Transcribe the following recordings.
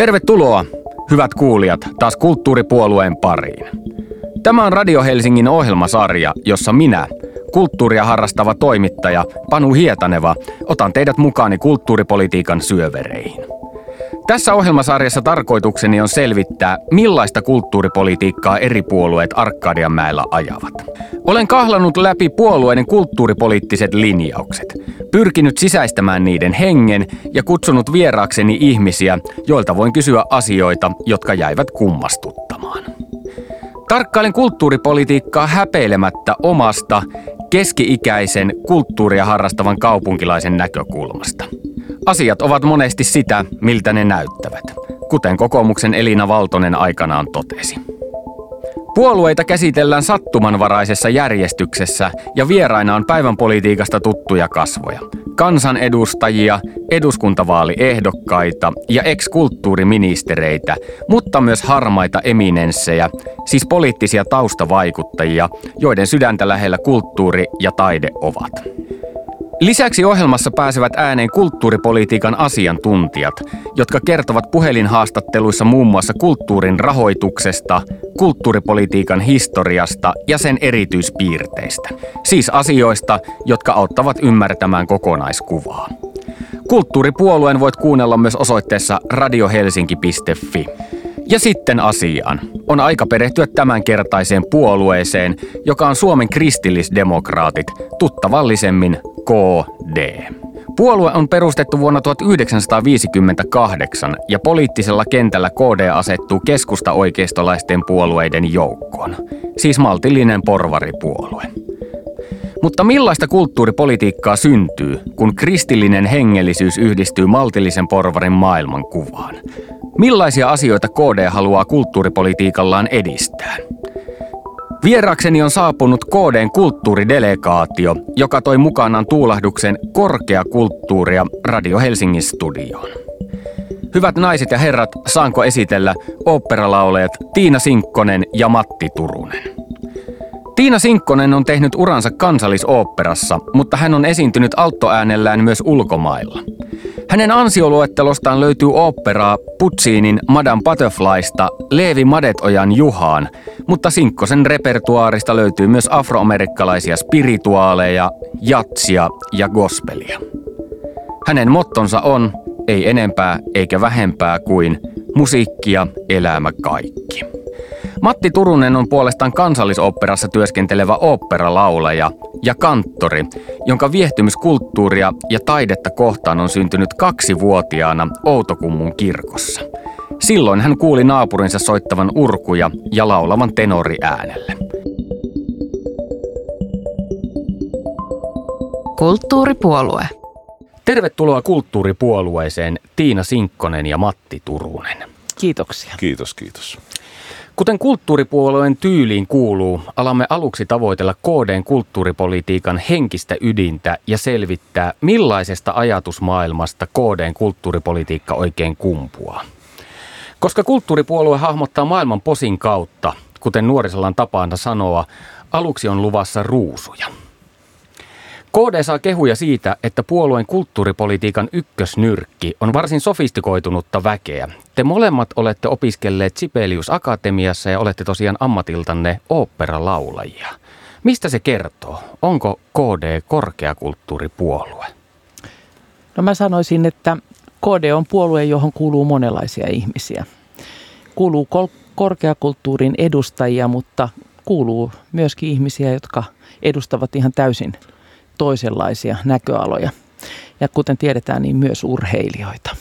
Tervetuloa, hyvät kuulijat, taas kulttuuripuolueen pariin. Tämä on Radio Helsingin ohjelmasarja, jossa minä, kulttuuria harrastava toimittaja Panu Hietaneva, otan teidät mukaani kulttuuripolitiikan syövereihin. Tässä ohjelmasarjassa tarkoitukseni on selvittää, millaista kulttuuripolitiikkaa eri puolueet Arkadianmäellä ajavat. Olen kahlannut läpi puolueiden kulttuuripoliittiset linjaukset, pyrkinyt sisäistämään niiden hengen ja kutsunut vieraakseni ihmisiä, joilta voin kysyä asioita, jotka jäivät kummastuttamaan. Tarkkailen kulttuuripolitiikkaa häpeilemättä omasta, keski-ikäisen kulttuuria harrastavan kaupunkilaisen näkökulmasta. Asiat ovat monesti sitä, miltä ne näyttävät, kuten kokoomuksen Elina Valtonen aikanaan totesi. Puolueita käsitellään sattumanvaraisessa järjestyksessä ja vieraina on päivän politiikasta tuttuja kasvoja. Kansanedustajia, eduskuntavaaliehdokkaita ja ex-kulttuuriministereitä, mutta myös harmaita eminenssejä, siis poliittisia taustavaikuttajia, joiden sydäntä lähellä kulttuuri ja taide ovat. Lisäksi ohjelmassa pääsevät ääneen kulttuuripolitiikan asiantuntijat, jotka kertovat puhelinhaastatteluissa muun muassa kulttuurin rahoituksesta, kulttuuripolitiikan historiasta ja sen erityispiirteistä. Siis asioista, jotka auttavat ymmärtämään kokonaiskuvaa. Kulttuuripuolueen voit kuunnella myös osoitteessa radiohelsinki.fi. Ja sitten asiaan. On aika perehtyä tämänkertaiseen puolueeseen, joka on Suomen kristillisdemokraatit, tuttavallisemmin KD. Puolue on perustettu vuonna 1958 ja poliittisella kentällä KD asettuu keskusta-oikeistolaisten puolueiden joukkoon. Siis maltillinen porvaripuolue. Mutta millaista kulttuuripolitiikkaa syntyy, kun kristillinen hengellisyys yhdistyy maltillisen porvarin maailmankuvaan? Millaisia asioita KD haluaa kulttuuripolitiikallaan edistää? Vierakseni on saapunut KDn kulttuuridelegaatio, joka toi mukanaan tuulahduksen korkeakulttuuria Radio Helsingin studioon. Hyvät naiset ja herrat, saanko esitellä oopperalaulajat Tiina Sinkkonen ja Matti Turunen. Tiina Sinkkonen on tehnyt uransa kansallisoopperassa, mutta hän on esiintynyt alttoäänellään myös ulkomailla. Hänen ansioluettelostaan löytyy oopperaa Puccinin Madame Butterflysta Leevi Madetojan Juhaan, mutta Sinkkosen repertuaarista löytyy myös afroamerikkalaisia spirituaaleja, jatsia ja gospelia. Hänen mottonsa on ei enempää eikä vähempää kuin musiikkia, elämä kaikki. Matti Turunen on puolestaan kansallisoopperassa työskentelevä oopperalaulaja ja kanttori, jonka viehtymyskulttuuria ja taidetta kohtaan on syntynyt kaksivuotiaana Outokummun kirkossa. Silloin hän kuuli naapurinsa soittavan urkuja ja laulavan tenori äänelle. Kulttuuripuolue. Tervetuloa kulttuuripuolueeseen Tiina Sinkkonen ja Matti Turunen. Kiitoksia. Kiitos, kiitos. Kuten kulttuuripuolueen tyyliin kuuluu, alamme aluksi tavoitella KDn kulttuuripolitiikan henkistä ydintä ja selvittää, millaisesta ajatusmaailmasta KDn kulttuuripolitiikka oikein kumpuaa. Koska kulttuuripuolue hahmottaa maailman posin kautta, kuten nuorisolla tapaansa sanoa, aluksi on luvassa ruusuja – KD saa kehuja siitä, että puolueen kulttuuripolitiikan ykkösnyrkki on varsin sofistikoitunutta väkeä. Te molemmat olette opiskelleet Sibelius Akatemiassa ja olette tosiaan ammatiltanne oopperalaulajia. Mistä se kertoo? Onko KD korkeakulttuuripuolue? No mä sanoisin, että KD on puolue, johon kuuluu monenlaisia ihmisiä. Kuuluu kol- korkeakulttuurin edustajia, mutta kuuluu myöskin ihmisiä, jotka edustavat ihan täysin toisenlaisia näköaloja. Ja kuten tiedetään, niin myös urheilijoita.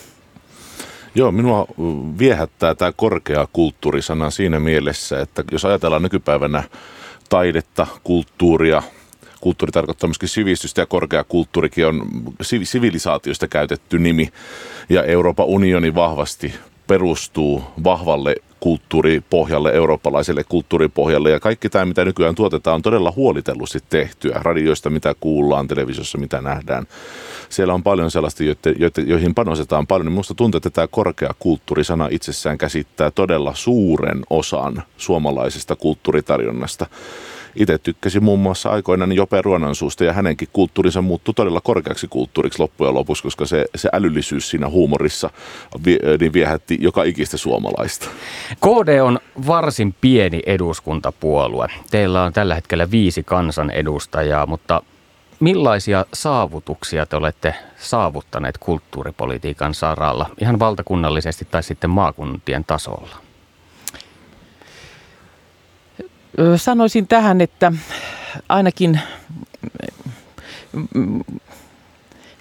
Joo, minua viehättää tämä korkeakulttuurisana siinä mielessä, että jos ajatellaan nykypäivänä taidetta, kulttuuria, kulttuuri tarkoittaa myöskin sivistystä ja korkeakulttuurikin on sivilisaatiosta käytetty nimi. Ja Euroopan unioni vahvasti perustuu vahvalle kulttuuripohjalle, eurooppalaiselle kulttuuripohjalle. Ja kaikki tämä, mitä nykyään tuotetaan, on todella huolitellusti tehtyä. Radioista, mitä kuullaan, televisiossa, mitä nähdään. Siellä on paljon sellaista, joihin panostetaan paljon. Minusta tuntuu, että tämä korkea kulttuurisana itsessään käsittää todella suuren osan suomalaisesta kulttuuritarjonnasta. Itse tykkäsin muun muassa aikoinaan Jope Ruonansuusta ja hänenkin kulttuurinsa muuttui todella korkeaksi kulttuuriksi loppujen lopuksi, koska se, se älyllisyys siinä huumorissa niin viehätti joka ikistä suomalaista. KD on varsin pieni eduskuntapuolue. Teillä on tällä hetkellä viisi kansanedustajaa, mutta Millaisia saavutuksia te olette saavuttaneet kulttuuripolitiikan saralla, ihan valtakunnallisesti tai sitten maakuntien tasolla? Sanoisin tähän, että ainakin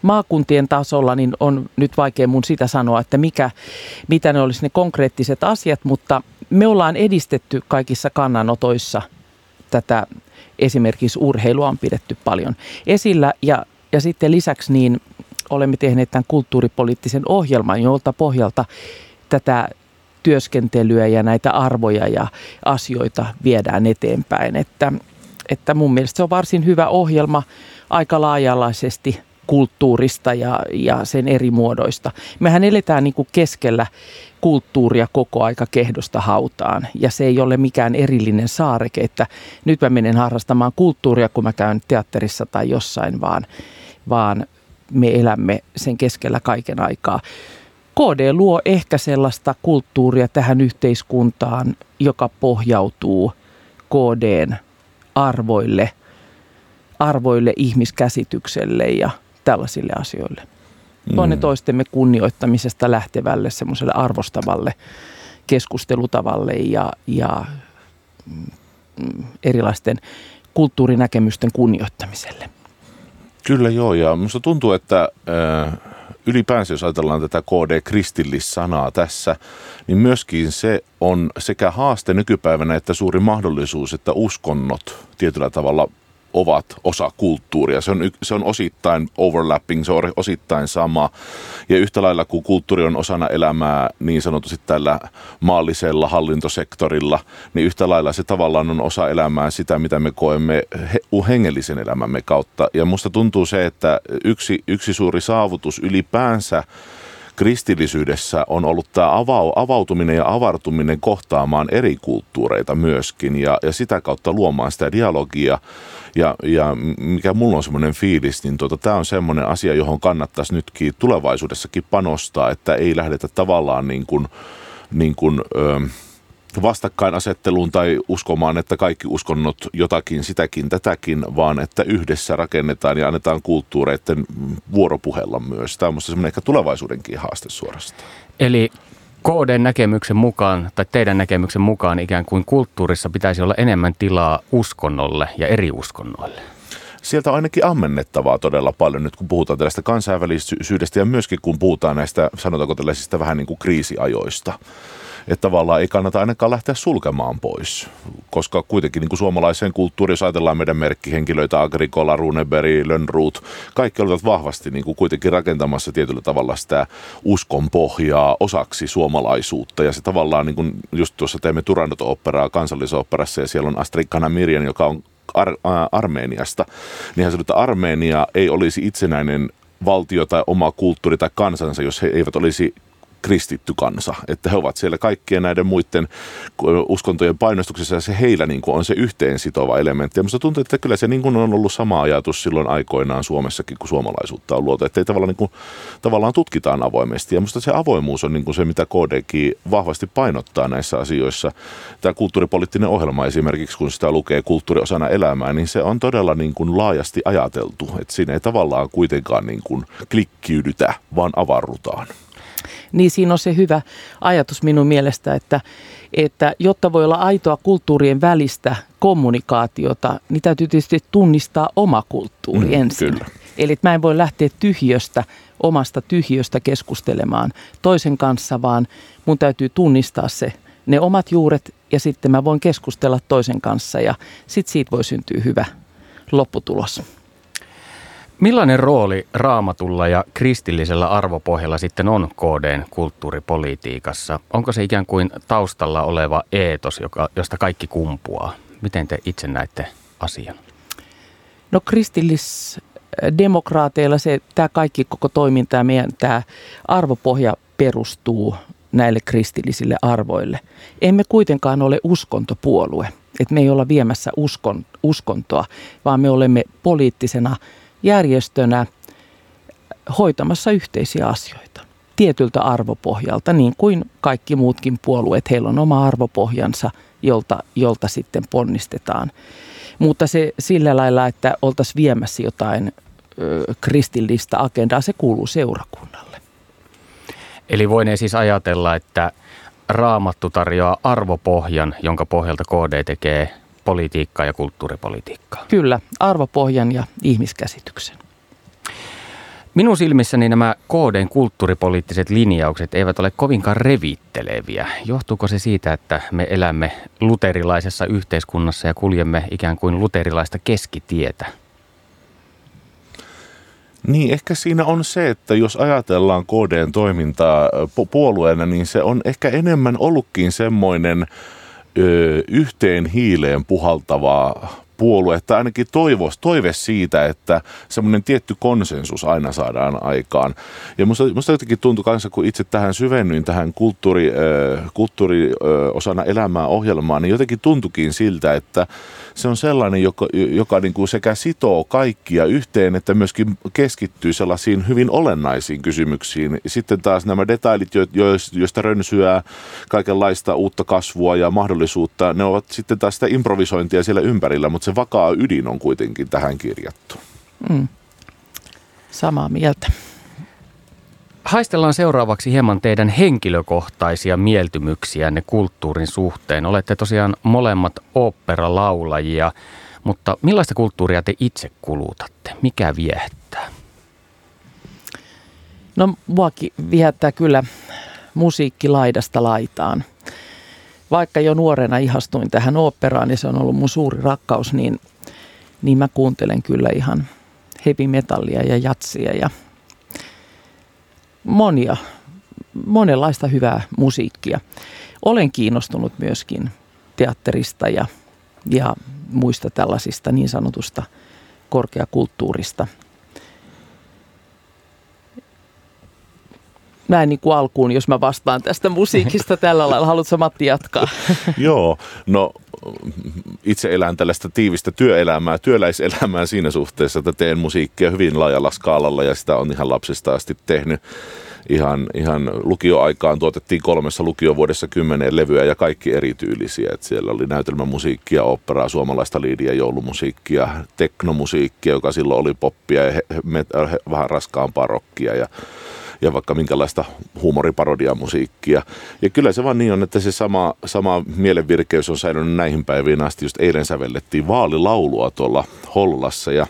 maakuntien tasolla niin on nyt vaikea mun sitä sanoa, että mikä, mitä ne olisi ne konkreettiset asiat, mutta me ollaan edistetty kaikissa kannanotoissa tätä esimerkiksi urheilua on pidetty paljon esillä. Ja, ja sitten lisäksi niin olemme tehneet tämän kulttuuripoliittisen ohjelman, jolta pohjalta tätä työskentelyä ja näitä arvoja ja asioita viedään eteenpäin. Että, että mun mielestä se on varsin hyvä ohjelma aika laajalaisesti kulttuurista ja, ja sen eri muodoista. Mehän eletään niin kuin keskellä kulttuuria koko aika kehdosta hautaan ja se ei ole mikään erillinen saareke, että nyt mä menen harrastamaan kulttuuria, kun mä käyn teatterissa tai jossain, vaan, vaan me elämme sen keskellä kaiken aikaa. KD luo ehkä sellaista kulttuuria tähän yhteiskuntaan, joka pohjautuu KDn arvoille, arvoille, ihmiskäsitykselle ja tällaisille asioille. Toinen mm. toistemme kunnioittamisesta lähtevälle, semmoiselle arvostavalle keskustelutavalle ja, ja mm, erilaisten kulttuurinäkemysten kunnioittamiselle. Kyllä joo, ja minusta tuntuu, että äh, ylipäänsä jos ajatellaan tätä KD-kristillissanaa tässä, niin myöskin se on sekä haaste nykypäivänä että suuri mahdollisuus, että uskonnot tietyllä tavalla ovat osa kulttuuria. Se on, se on osittain overlapping, se on osittain sama. Ja yhtä lailla kuin kulttuuri on osana elämää niin sanotusti tällä maallisella hallintosektorilla, niin yhtä lailla se tavallaan on osa elämää sitä, mitä me koemme hengellisen elämämme kautta. Ja musta tuntuu se, että yksi, yksi suuri saavutus ylipäänsä kristillisyydessä on ollut tämä avautuminen ja avartuminen kohtaamaan eri kulttuureita myöskin ja, ja sitä kautta luomaan sitä dialogia. Ja, ja mikä mulla on semmoinen fiilis, niin tuota, tämä on semmoinen asia, johon kannattaisi nytkin tulevaisuudessakin panostaa, että ei lähdetä tavallaan niin kuin, niin kuin, ö, vastakkainasetteluun tai uskomaan, että kaikki uskonnot jotakin, sitäkin, tätäkin, vaan että yhdessä rakennetaan ja annetaan kulttuureiden vuoropuhella myös. Tämä on semmoinen ehkä tulevaisuudenkin haaste suorastaan. Eli KDn näkemyksen mukaan tai teidän näkemyksen mukaan ikään kuin kulttuurissa pitäisi olla enemmän tilaa uskonnolle ja eri uskonnoille? sieltä on ainakin ammennettavaa todella paljon nyt, kun puhutaan tällaista kansainvälisyydestä ja myöskin kun puhutaan näistä, sanotaanko tällaisista vähän niin kuin kriisiajoista että tavallaan ei kannata ainakaan lähteä sulkemaan pois. Koska kuitenkin niin kuin suomalaiseen kulttuuriin, jos ajatellaan meidän merkkihenkilöitä, Agricola, Runeberg, Lönnruut, kaikki olivat vahvasti niin kuin kuitenkin rakentamassa tietyllä tavalla sitä uskon pohjaa osaksi suomalaisuutta. Ja se tavallaan, niin kuin just tuossa teemme Turandot-operaa kansallisoperassa ja siellä on Astrid Kanamirjan, joka on Ar- Armeeniasta, niin hän sanoi, että Armeenia ei olisi itsenäinen valtio tai oma kulttuuri tai kansansa, jos he eivät olisi kristitty kansa, että he ovat siellä kaikkien näiden muiden uskontojen painostuksessa ja se heillä niin kuin on se yhteen sitova elementti. Minusta tuntuu, että kyllä se niin kuin on ollut sama ajatus silloin aikoinaan Suomessakin, kun suomalaisuutta on luotu, että ei tavallaan, niin kuin, tavallaan tutkitaan avoimesti. Ja minusta se avoimuus on niin kuin se, mitä KDK vahvasti painottaa näissä asioissa. Tämä kulttuuripoliittinen ohjelma esimerkiksi, kun sitä lukee kulttuuri osana elämää, niin se on todella niin kuin laajasti ajateltu, että siinä ei tavallaan kuitenkaan niin kuin klikkiydytä, vaan avarrutaan niin siinä on se hyvä ajatus minun mielestä, että, että jotta voi olla aitoa kulttuurien välistä kommunikaatiota, niin täytyy tietysti tunnistaa oma kulttuuri mm, ensin. Kyllä. Eli mä en voi lähteä tyhjöstä, omasta tyhjöstä keskustelemaan toisen kanssa, vaan mun täytyy tunnistaa se, ne omat juuret ja sitten mä voin keskustella toisen kanssa ja sitten siitä voi syntyä hyvä lopputulos. Millainen rooli raamatulla ja kristillisellä arvopohjalla sitten on KDn kulttuuripolitiikassa? Onko se ikään kuin taustalla oleva eetos, joka, josta kaikki kumpuaa? Miten te itse näette asian? No kristillisdemokraateilla se, tämä kaikki koko toiminta ja meidän tämä arvopohja perustuu näille kristillisille arvoille. Emme kuitenkaan ole uskontopuolue. Että me ei olla viemässä uskon, uskontoa, vaan me olemme poliittisena järjestönä hoitamassa yhteisiä asioita tietyltä arvopohjalta, niin kuin kaikki muutkin puolueet. Heillä on oma arvopohjansa, jolta, jolta sitten ponnistetaan. Mutta se sillä lailla, että oltaisiin viemässä jotain ö, kristillistä agendaa, se kuuluu seurakunnalle. Eli voinee siis ajatella, että raamattu tarjoaa arvopohjan, jonka pohjalta KD tekee politiikkaa ja kulttuuripolitiikkaa. Kyllä, arvopohjan ja ihmiskäsityksen. Minun silmissäni nämä KDn kulttuuripoliittiset linjaukset eivät ole kovinkaan revitteleviä. Johtuuko se siitä, että me elämme luterilaisessa yhteiskunnassa ja kuljemme ikään kuin luterilaista keskitietä? Niin, ehkä siinä on se, että jos ajatellaan KDn toimintaa puolueena, niin se on ehkä enemmän ollutkin semmoinen yhteen hiileen puhaltavaa puolue, että ainakin toivo, toive siitä, että semmoinen tietty konsensus aina saadaan aikaan. Ja musta, musta jotenkin tuntui kanssa, kun itse tähän syvennyin, tähän kulttuuri, äh, kulttuuri äh, osana elämää ohjelmaan, niin jotenkin tuntukin siltä, että se on sellainen, joka, joka niin kuin sekä sitoo kaikkia yhteen, että myöskin keskittyy sellaisiin hyvin olennaisiin kysymyksiin. Sitten taas nämä detailit, joista rönsyää kaikenlaista uutta kasvua ja mahdollisuutta, ne ovat sitten taas sitä improvisointia siellä ympärillä, mutta se vakaa ydin on kuitenkin tähän kirjattu. Mm. Samaa mieltä. Haistellaan seuraavaksi hieman teidän henkilökohtaisia mieltymyksiänne kulttuurin suhteen. Olette tosiaan molemmat oopperalaulajia, mutta millaista kulttuuria te itse kulutatte? Mikä viehättää? No muakin viehättää kyllä musiikki laidasta laitaan. Vaikka jo nuorena ihastuin tähän oopperaan ja se on ollut mun suuri rakkaus, niin, niin mä kuuntelen kyllä ihan heavy metallia ja jatsia ja monia, monenlaista hyvää musiikkia. Olen kiinnostunut myöskin teatterista ja, ja muista tällaisista niin sanotusta korkeakulttuurista. Näin niin kuin alkuun, jos mä vastaan tästä musiikista tällä lailla. Haluatko Matti jatkaa? Joo, no itse elän tällaista tiivistä työelämää, työläiselämää siinä suhteessa, että teen musiikkia hyvin laajalla skaalalla ja sitä on ihan lapsesta asti tehnyt. Ihan, ihan lukioaikaan tuotettiin kolmessa lukiovuodessa kymmenen levyä ja kaikki erityylisiä. Et siellä oli näytelmämusiikkia, operaa, suomalaista liidiä, joulumusiikkia, teknomusiikkia, joka silloin oli poppia ja he, he, he, vähän raskaampaa rockia ja ja vaikka minkälaista huumoriparodiamusiikkia. Ja kyllä se vaan niin on, että se sama, sama mielenvirkeys on säilynyt näihin päiviin asti. Just eilen sävellettiin vaalilaulua tuolla Hollassa ja,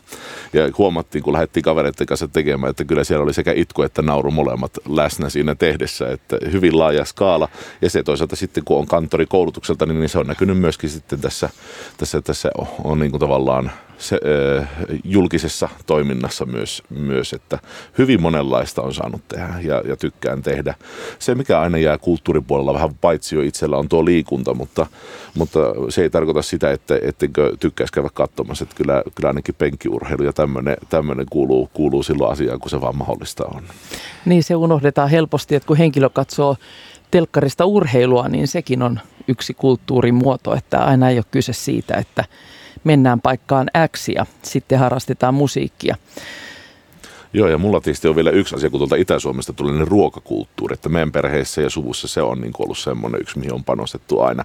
ja huomattiin, kun lähdettiin kavereiden kanssa tekemään, että kyllä siellä oli sekä itku että nauru molemmat läsnä siinä tehdessä, että hyvin laaja skaala. Ja se toisaalta sitten, kun on kantori koulutukselta, niin se on näkynyt myöskin sitten tässä, tässä, tässä on niin kuin tavallaan se, äh, julkisessa toiminnassa myös, myös, että hyvin monenlaista on saanut tehdä ja, ja tykkään tehdä. Se, mikä aina jää kulttuuripuolella vähän paitsi jo itsellä on tuo liikunta, mutta, mutta se ei tarkoita sitä, että ettenkö tykkäisi käydä katsomassa, että kyllä, kyllä ainakin penkkiurheilu ja tämmöinen kuuluu, kuuluu silloin asiaan, kun se vaan mahdollista on. Niin se unohdetaan helposti, että kun henkilö katsoo telkkarista urheilua, niin sekin on yksi kulttuurimuoto, että aina ei ole kyse siitä, että mennään paikkaan X ja sitten harrastetaan musiikkia. Joo, ja mulla tietysti on vielä yksi asia, kun tuolta Itä-Suomesta tulee niin ruokakulttuuri, että meidän perheessä ja suvussa se on niin ollut semmoinen yksi, mihin on panostettu aina.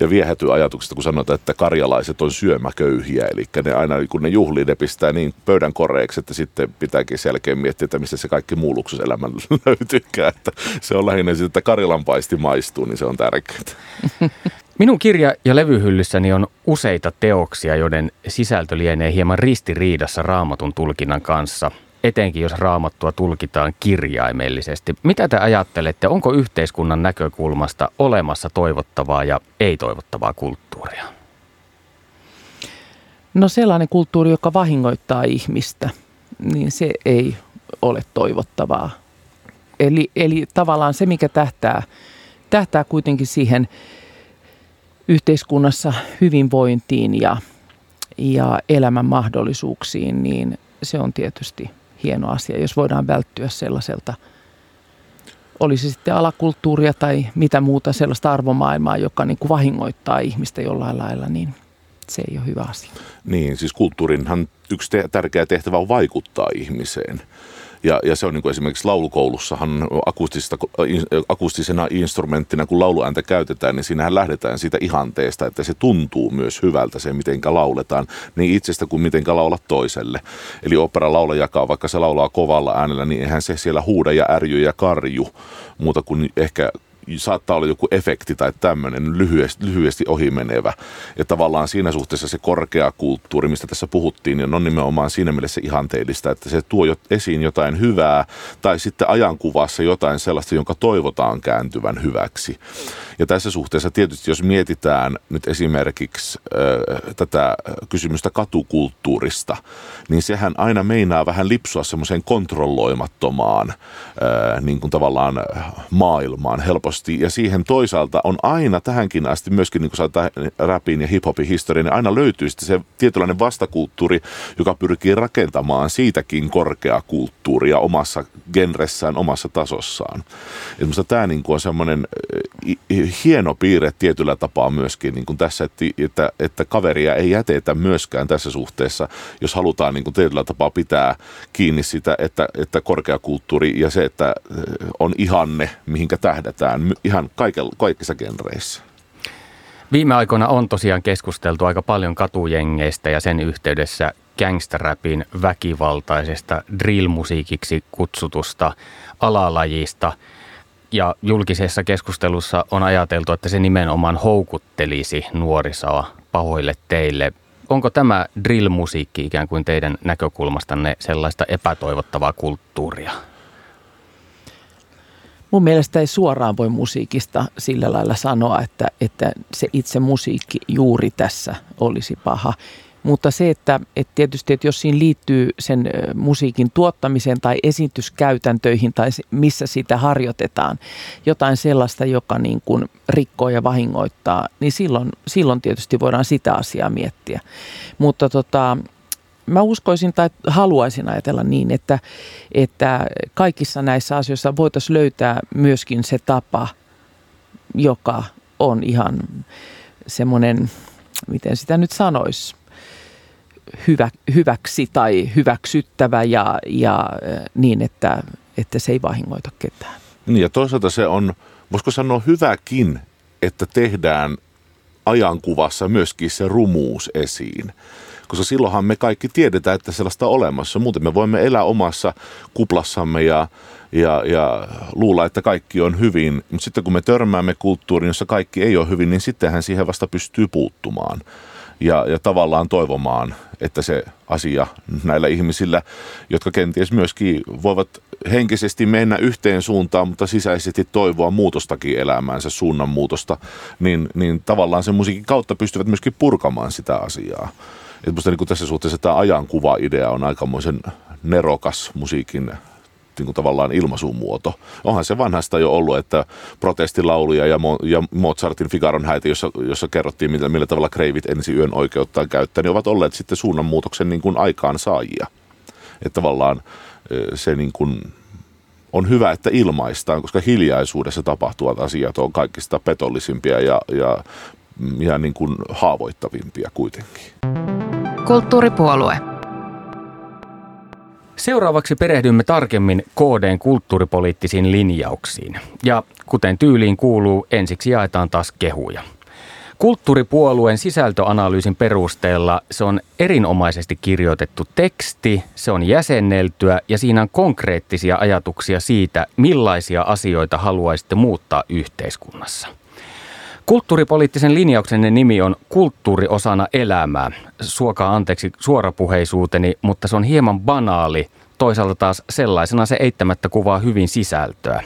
Ja viehätyy ajatuksesta, kun sanotaan, että karjalaiset on syömäköyhiä, eli ne aina kun ne juhlii, ne pistää niin pöydän koreeksi, että sitten pitääkin sen jälkeen miettiä, että missä se kaikki muu luksuselämä löytyykään. Että se on lähinnä sitten, että karjalan paisti maistuu, niin se on tärkeää. Minun kirja- ja levyhyllyssäni on useita teoksia, joiden sisältö lienee hieman ristiriidassa raamatun tulkinnan kanssa, etenkin jos raamattua tulkitaan kirjaimellisesti. Mitä te ajattelette, onko yhteiskunnan näkökulmasta olemassa toivottavaa ja ei-toivottavaa kulttuuria? No sellainen kulttuuri, joka vahingoittaa ihmistä, niin se ei ole toivottavaa. Eli, eli tavallaan se, mikä tähtää, tähtää kuitenkin siihen yhteiskunnassa hyvinvointiin ja, ja elämän mahdollisuuksiin, niin se on tietysti hieno asia, jos voidaan välttyä sellaiselta, olisi sitten alakulttuuria tai mitä muuta sellaista arvomaailmaa, joka niin kuin vahingoittaa ihmistä jollain lailla, niin Se ei ole hyvä asia. Niin, siis kulttuurinhan yksi te- tärkeä tehtävä on vaikuttaa ihmiseen. Ja, ja se on niin kuin esimerkiksi laulukoulussahan akustisena instrumenttina, kun lauluääntä käytetään, niin siinähän lähdetään siitä ihanteesta, että se tuntuu myös hyvältä se, miten lauletaan, niin itsestä kuin miten laulaa toiselle. Eli opera laulajakaan, vaikka se laulaa kovalla äänellä, niin eihän se siellä huuda ja ärjy ja karju muuta kuin ehkä saattaa olla joku efekti tai tämmöinen lyhyesti, lyhyesti ohimenevä. Ja tavallaan siinä suhteessa se korkeakulttuuri, mistä tässä puhuttiin, niin on nimenomaan siinä mielessä ihanteellista, että se tuo esiin jotain hyvää tai sitten ajankuvassa jotain sellaista, jonka toivotaan kääntyvän hyväksi. Ja tässä suhteessa tietysti, jos mietitään nyt esimerkiksi äh, tätä kysymystä katukulttuurista, niin sehän aina meinaa vähän lipsua semmoiseen kontrolloimattomaan äh, niin kuin tavallaan maailmaan helposti. Ja siihen toisaalta on aina tähänkin asti myöskin, niin kuin rapin ja hiphopin historia, niin aina löytyy sitten se tietynlainen vastakulttuuri, joka pyrkii rakentamaan siitäkin korkeakulttuuria omassa genressään, omassa tasossaan. Ja tämä niin on semmoinen hieno piirre tietyllä tapaa myöskin niin kuin tässä, että, että, että kaveria ei jätetä myöskään tässä suhteessa, jos halutaan niin kuin tietyllä tapaa pitää kiinni sitä, että, että korkeakulttuuri ja se, että on ihanne, mihinkä tähdätään ihan kaikissa genreissä. Viime aikoina on tosiaan keskusteltu aika paljon katujengeistä ja sen yhteydessä gangsterrapin väkivaltaisesta drillmusiikiksi kutsutusta alalajista – ja julkisessa keskustelussa on ajateltu, että se nimenomaan houkuttelisi nuorisoa pahoille teille. Onko tämä drill-musiikki ikään kuin teidän näkökulmastanne sellaista epätoivottavaa kulttuuria? Mun mielestä ei suoraan voi musiikista sillä lailla sanoa, että, että se itse musiikki juuri tässä olisi paha. Mutta se, että, että tietysti, että jos siinä liittyy sen musiikin tuottamiseen tai esityskäytäntöihin tai missä sitä harjoitetaan jotain sellaista, joka niin kuin rikkoo ja vahingoittaa, niin silloin, silloin tietysti voidaan sitä asiaa miettiä. Mutta tota, mä uskoisin tai haluaisin ajatella niin, että, että kaikissa näissä asioissa voitaisiin löytää myöskin se tapa, joka on ihan semmoinen, miten sitä nyt sanoisi, hyvä, hyväksi tai hyväksyttävä ja, ja niin, että, että se ei vahingoita ketään. Niin ja toisaalta se on, voisiko sanoa hyväkin, että tehdään ajankuvassa myöskin se rumuus esiin. Koska silloinhan me kaikki tiedetään, että sellaista on olemassa. Muuten me voimme elää omassa kuplassamme ja, ja, ja luulla, että kaikki on hyvin. Mutta sitten kun me törmäämme kulttuuriin, jossa kaikki ei ole hyvin, niin sittenhän siihen vasta pystyy puuttumaan ja, ja tavallaan toivomaan, että se asia näillä ihmisillä, jotka kenties myöskin voivat henkisesti mennä yhteen suuntaan, mutta sisäisesti toivoa muutostakin elämäänsä, suunnanmuutosta, niin, niin tavallaan sen musiikin kautta pystyvät myöskin purkamaan sitä asiaa. Et musta niin tässä suhteessa tämä ajankuva-idea on aikamoisen nerokas musiikin niin kuin tavallaan ilmaisumuoto. Onhan se vanhasta jo ollut, että protestilauluja ja, Mo, ja Mozartin Figaron häitä, jossa, jossa kerrottiin, millä, millä tavalla kreivit ensi yön oikeuttaan käyttää, niin ovat olleet sitten suunnanmuutoksen niin kuin aikaan saajia. Että tavallaan se niin kuin on hyvä, että ilmaistaan, koska hiljaisuudessa tapahtuvat asiat on kaikista petollisimpia ja, ja ihan niin kuin haavoittavimpia kuitenkin. Kulttuuripuolue. Seuraavaksi perehdymme tarkemmin KDn kulttuuripoliittisiin linjauksiin. Ja kuten tyyliin kuuluu, ensiksi jaetaan taas kehuja. Kulttuuripuolueen sisältöanalyysin perusteella se on erinomaisesti kirjoitettu teksti, se on jäsenneltyä ja siinä on konkreettisia ajatuksia siitä, millaisia asioita haluaisitte muuttaa yhteiskunnassa – Kulttuuripoliittisen linjauksenne nimi on Kulttuuri osana elämää. Suokaa anteeksi suorapuheisuuteni, mutta se on hieman banaali. Toisaalta taas sellaisena se eittämättä kuvaa hyvin sisältöä.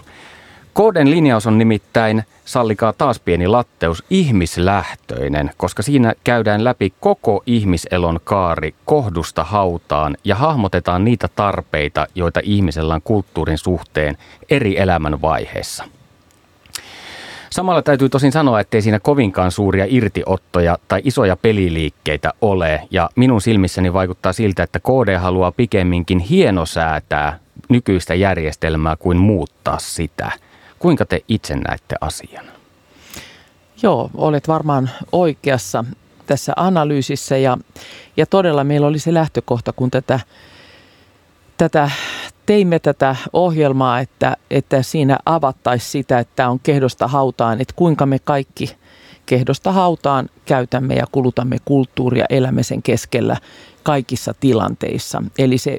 Kooden linjaus on nimittäin, sallikaa taas pieni latteus, ihmislähtöinen, koska siinä käydään läpi koko ihmiselon kaari kohdusta hautaan ja hahmotetaan niitä tarpeita, joita ihmisellä on kulttuurin suhteen eri elämän vaiheessa – Samalla täytyy tosin sanoa, ettei siinä kovinkaan suuria irtiottoja tai isoja peliliikkeitä ole. Ja minun silmissäni vaikuttaa siltä, että KD haluaa pikemminkin hienosäätää nykyistä järjestelmää kuin muuttaa sitä. Kuinka te itse näette asian? Joo, olet varmaan oikeassa. tässä analyysissä ja, ja todella meillä oli se lähtökohta, kun tätä, tätä teimme tätä ohjelmaa, että, että siinä avattaisiin sitä, että on kehdosta hautaan, että kuinka me kaikki kehdosta hautaan käytämme ja kulutamme kulttuuria, elämme sen keskellä kaikissa tilanteissa. Eli se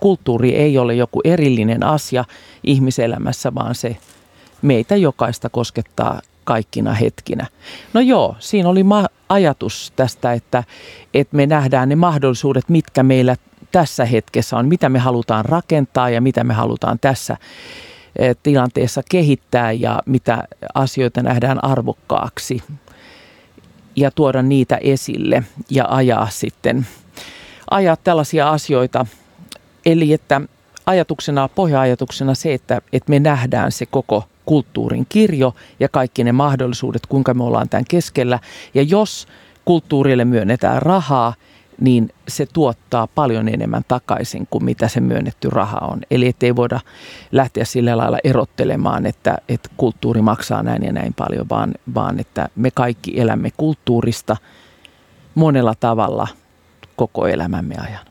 kulttuuri ei ole joku erillinen asia ihmiselämässä, vaan se meitä jokaista koskettaa kaikkina hetkinä. No joo, siinä oli ma- ajatus tästä, että, että me nähdään ne mahdollisuudet, mitkä meillä tässä hetkessä on, mitä me halutaan rakentaa ja mitä me halutaan tässä eh, tilanteessa kehittää ja mitä asioita nähdään arvokkaaksi ja tuoda niitä esille ja ajaa sitten ajaa tällaisia asioita. Eli että ajatuksena, pohja-ajatuksena se, että, että me nähdään se koko kulttuurin kirjo ja kaikki ne mahdollisuudet, kuinka me ollaan tämän keskellä. Ja jos kulttuurille myönnetään rahaa, niin se tuottaa paljon enemmän takaisin kuin mitä se myönnetty raha on. Eli ettei voida lähteä sillä lailla erottelemaan, että, että kulttuuri maksaa näin ja näin paljon, vaan, vaan että me kaikki elämme kulttuurista monella tavalla koko elämämme ajan.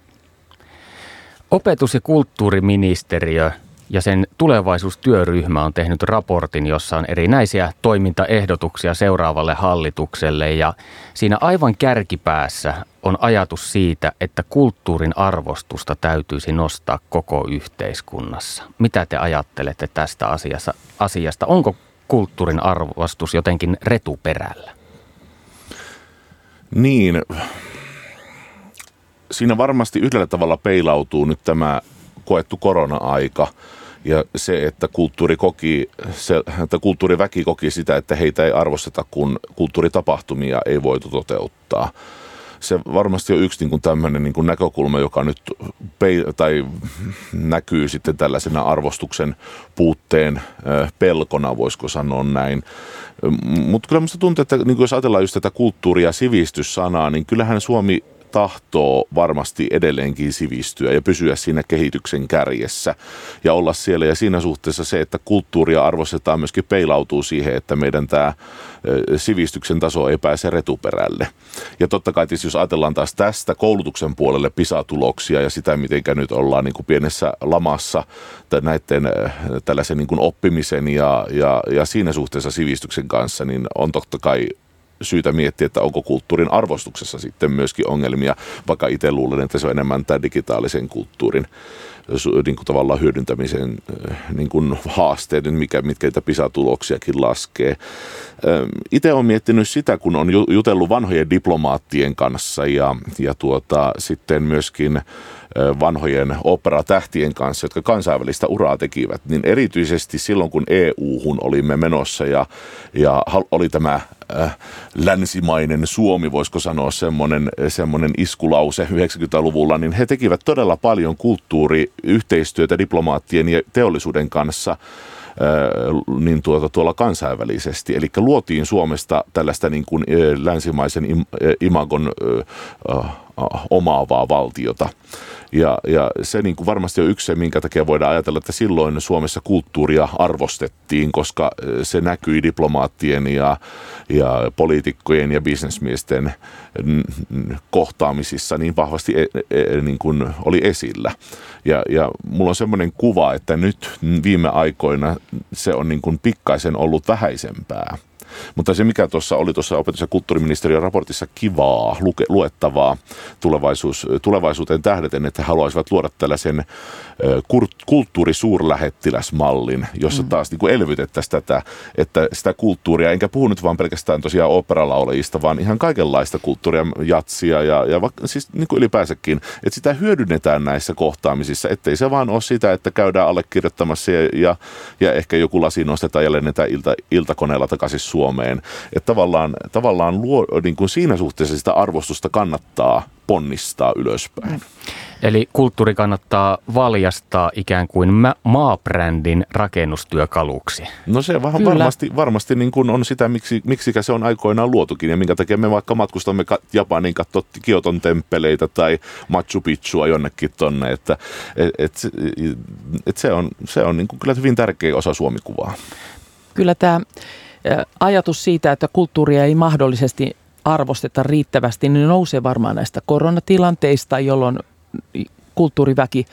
Opetus- ja kulttuuriministeriö ja sen tulevaisuustyöryhmä on tehnyt raportin, jossa on erinäisiä toimintaehdotuksia seuraavalle hallitukselle ja siinä aivan kärkipäässä on ajatus siitä, että kulttuurin arvostusta täytyisi nostaa koko yhteiskunnassa. Mitä te ajattelette tästä asiasta? asiasta? Onko kulttuurin arvostus jotenkin retuperällä? Niin, siinä varmasti yhdellä tavalla peilautuu nyt tämä koettu korona-aika ja se, että kulttuuri koki, se, että kulttuuriväki koki sitä, että heitä ei arvosteta, kun kulttuuritapahtumia ei voitu toteuttaa. Se varmasti on yksi niin kuin tämmöinen niin kuin näkökulma, joka nyt pei, tai näkyy sitten tällaisena arvostuksen puutteen pelkona, voisiko sanoa näin. Mutta kyllä minusta tuntuu, että niin jos ajatellaan just tätä kulttuuri- ja sivistyssanaa, niin kyllähän Suomi tahtoo varmasti edelleenkin sivistyä ja pysyä siinä kehityksen kärjessä ja olla siellä. Ja siinä suhteessa se, että kulttuuria arvostetaan myöskin peilautuu siihen, että meidän tämä sivistyksen taso ei pääse retuperälle. Ja totta kai tietysti jos ajatellaan taas tästä koulutuksen puolelle PISA-tuloksia ja sitä, miten nyt ollaan niin kuin pienessä lamassa näiden tällaisen niin kuin oppimisen ja, ja, ja siinä suhteessa sivistyksen kanssa, niin on totta kai syytä miettiä, että onko kulttuurin arvostuksessa sitten myöskin ongelmia, vaikka itse luulen, että se on enemmän tämä digitaalisen kulttuurin niin kuin tavallaan hyödyntämisen äh, niin kuin haasteet, mikä, mitkä niitä PISA-tuloksiakin laskee. Itse olen miettinyt sitä, kun on jutellut vanhojen diplomaattien kanssa ja, ja tuota, sitten myöskin vanhojen operatähtien kanssa, jotka kansainvälistä uraa tekivät, niin erityisesti silloin, kun EU-hun olimme menossa ja, ja oli tämä äh, länsimainen Suomi, voisiko sanoa semmoinen, semmoinen iskulause 90-luvulla, niin he tekivät todella paljon kulttuuriyhteistyötä diplomaattien ja teollisuuden kanssa niin tuota, tuolla kansainvälisesti. Eli luotiin Suomesta tällaista niin kuin länsimaisen imagon omaavaa valtiota. Ja, ja se niin kuin varmasti on yksi se, minkä takia voidaan ajatella, että silloin Suomessa kulttuuria arvostettiin, koska se näkyi diplomaattien ja, ja poliitikkojen ja bisnesmiesten kohtaamisissa niin vahvasti e, e, niin kuin oli esillä. Ja, ja mulla on semmoinen kuva, että nyt viime aikoina se on niin kuin pikkaisen ollut vähäisempää. Mutta se, mikä tuossa oli tuossa opetus- ja kulttuuriministeriön raportissa kivaa, luke, luettavaa tulevaisuus, tulevaisuuteen tähdeten, että he haluaisivat luoda tällaisen kulttuurisuurlähettiläsmallin, jossa mm. taas niin kuin elvytettäisiin tätä, että sitä kulttuuria, enkä puhu nyt vaan pelkästään tosiaan operalaulajista, vaan ihan kaikenlaista kulttuuria, jatsia ja, ja vaikka, siis niin kuin ylipäänsäkin, että sitä hyödynnetään näissä kohtaamisissa, ettei se vaan ole sitä, että käydään allekirjoittamassa ja, ja, ja ehkä joku lasi nostetaan ja lennetään ilta, iltakoneella takaisin Suomeen. Että tavallaan, tavallaan luo, niin kuin siinä suhteessa sitä arvostusta kannattaa ponnistaa ylöspäin. Eli kulttuuri kannattaa valjastaa ikään kuin maabrändin rakennustyökaluksi. No se va- varmasti, varmasti niin kuin on sitä, miksi, miksikä se on aikoinaan luotukin ja minkä takia me vaikka matkustamme Japaniin katsoa Kioton temppeleitä tai Machu Picchua jonnekin tonne, että et, et, et se on, se on niin kuin kyllä hyvin tärkeä osa Suomikuvaa. Kyllä tämä ajatus siitä, että kulttuuria ei mahdollisesti arvosteta riittävästi, niin nousee varmaan näistä koronatilanteista, jolloin kulttuuriväki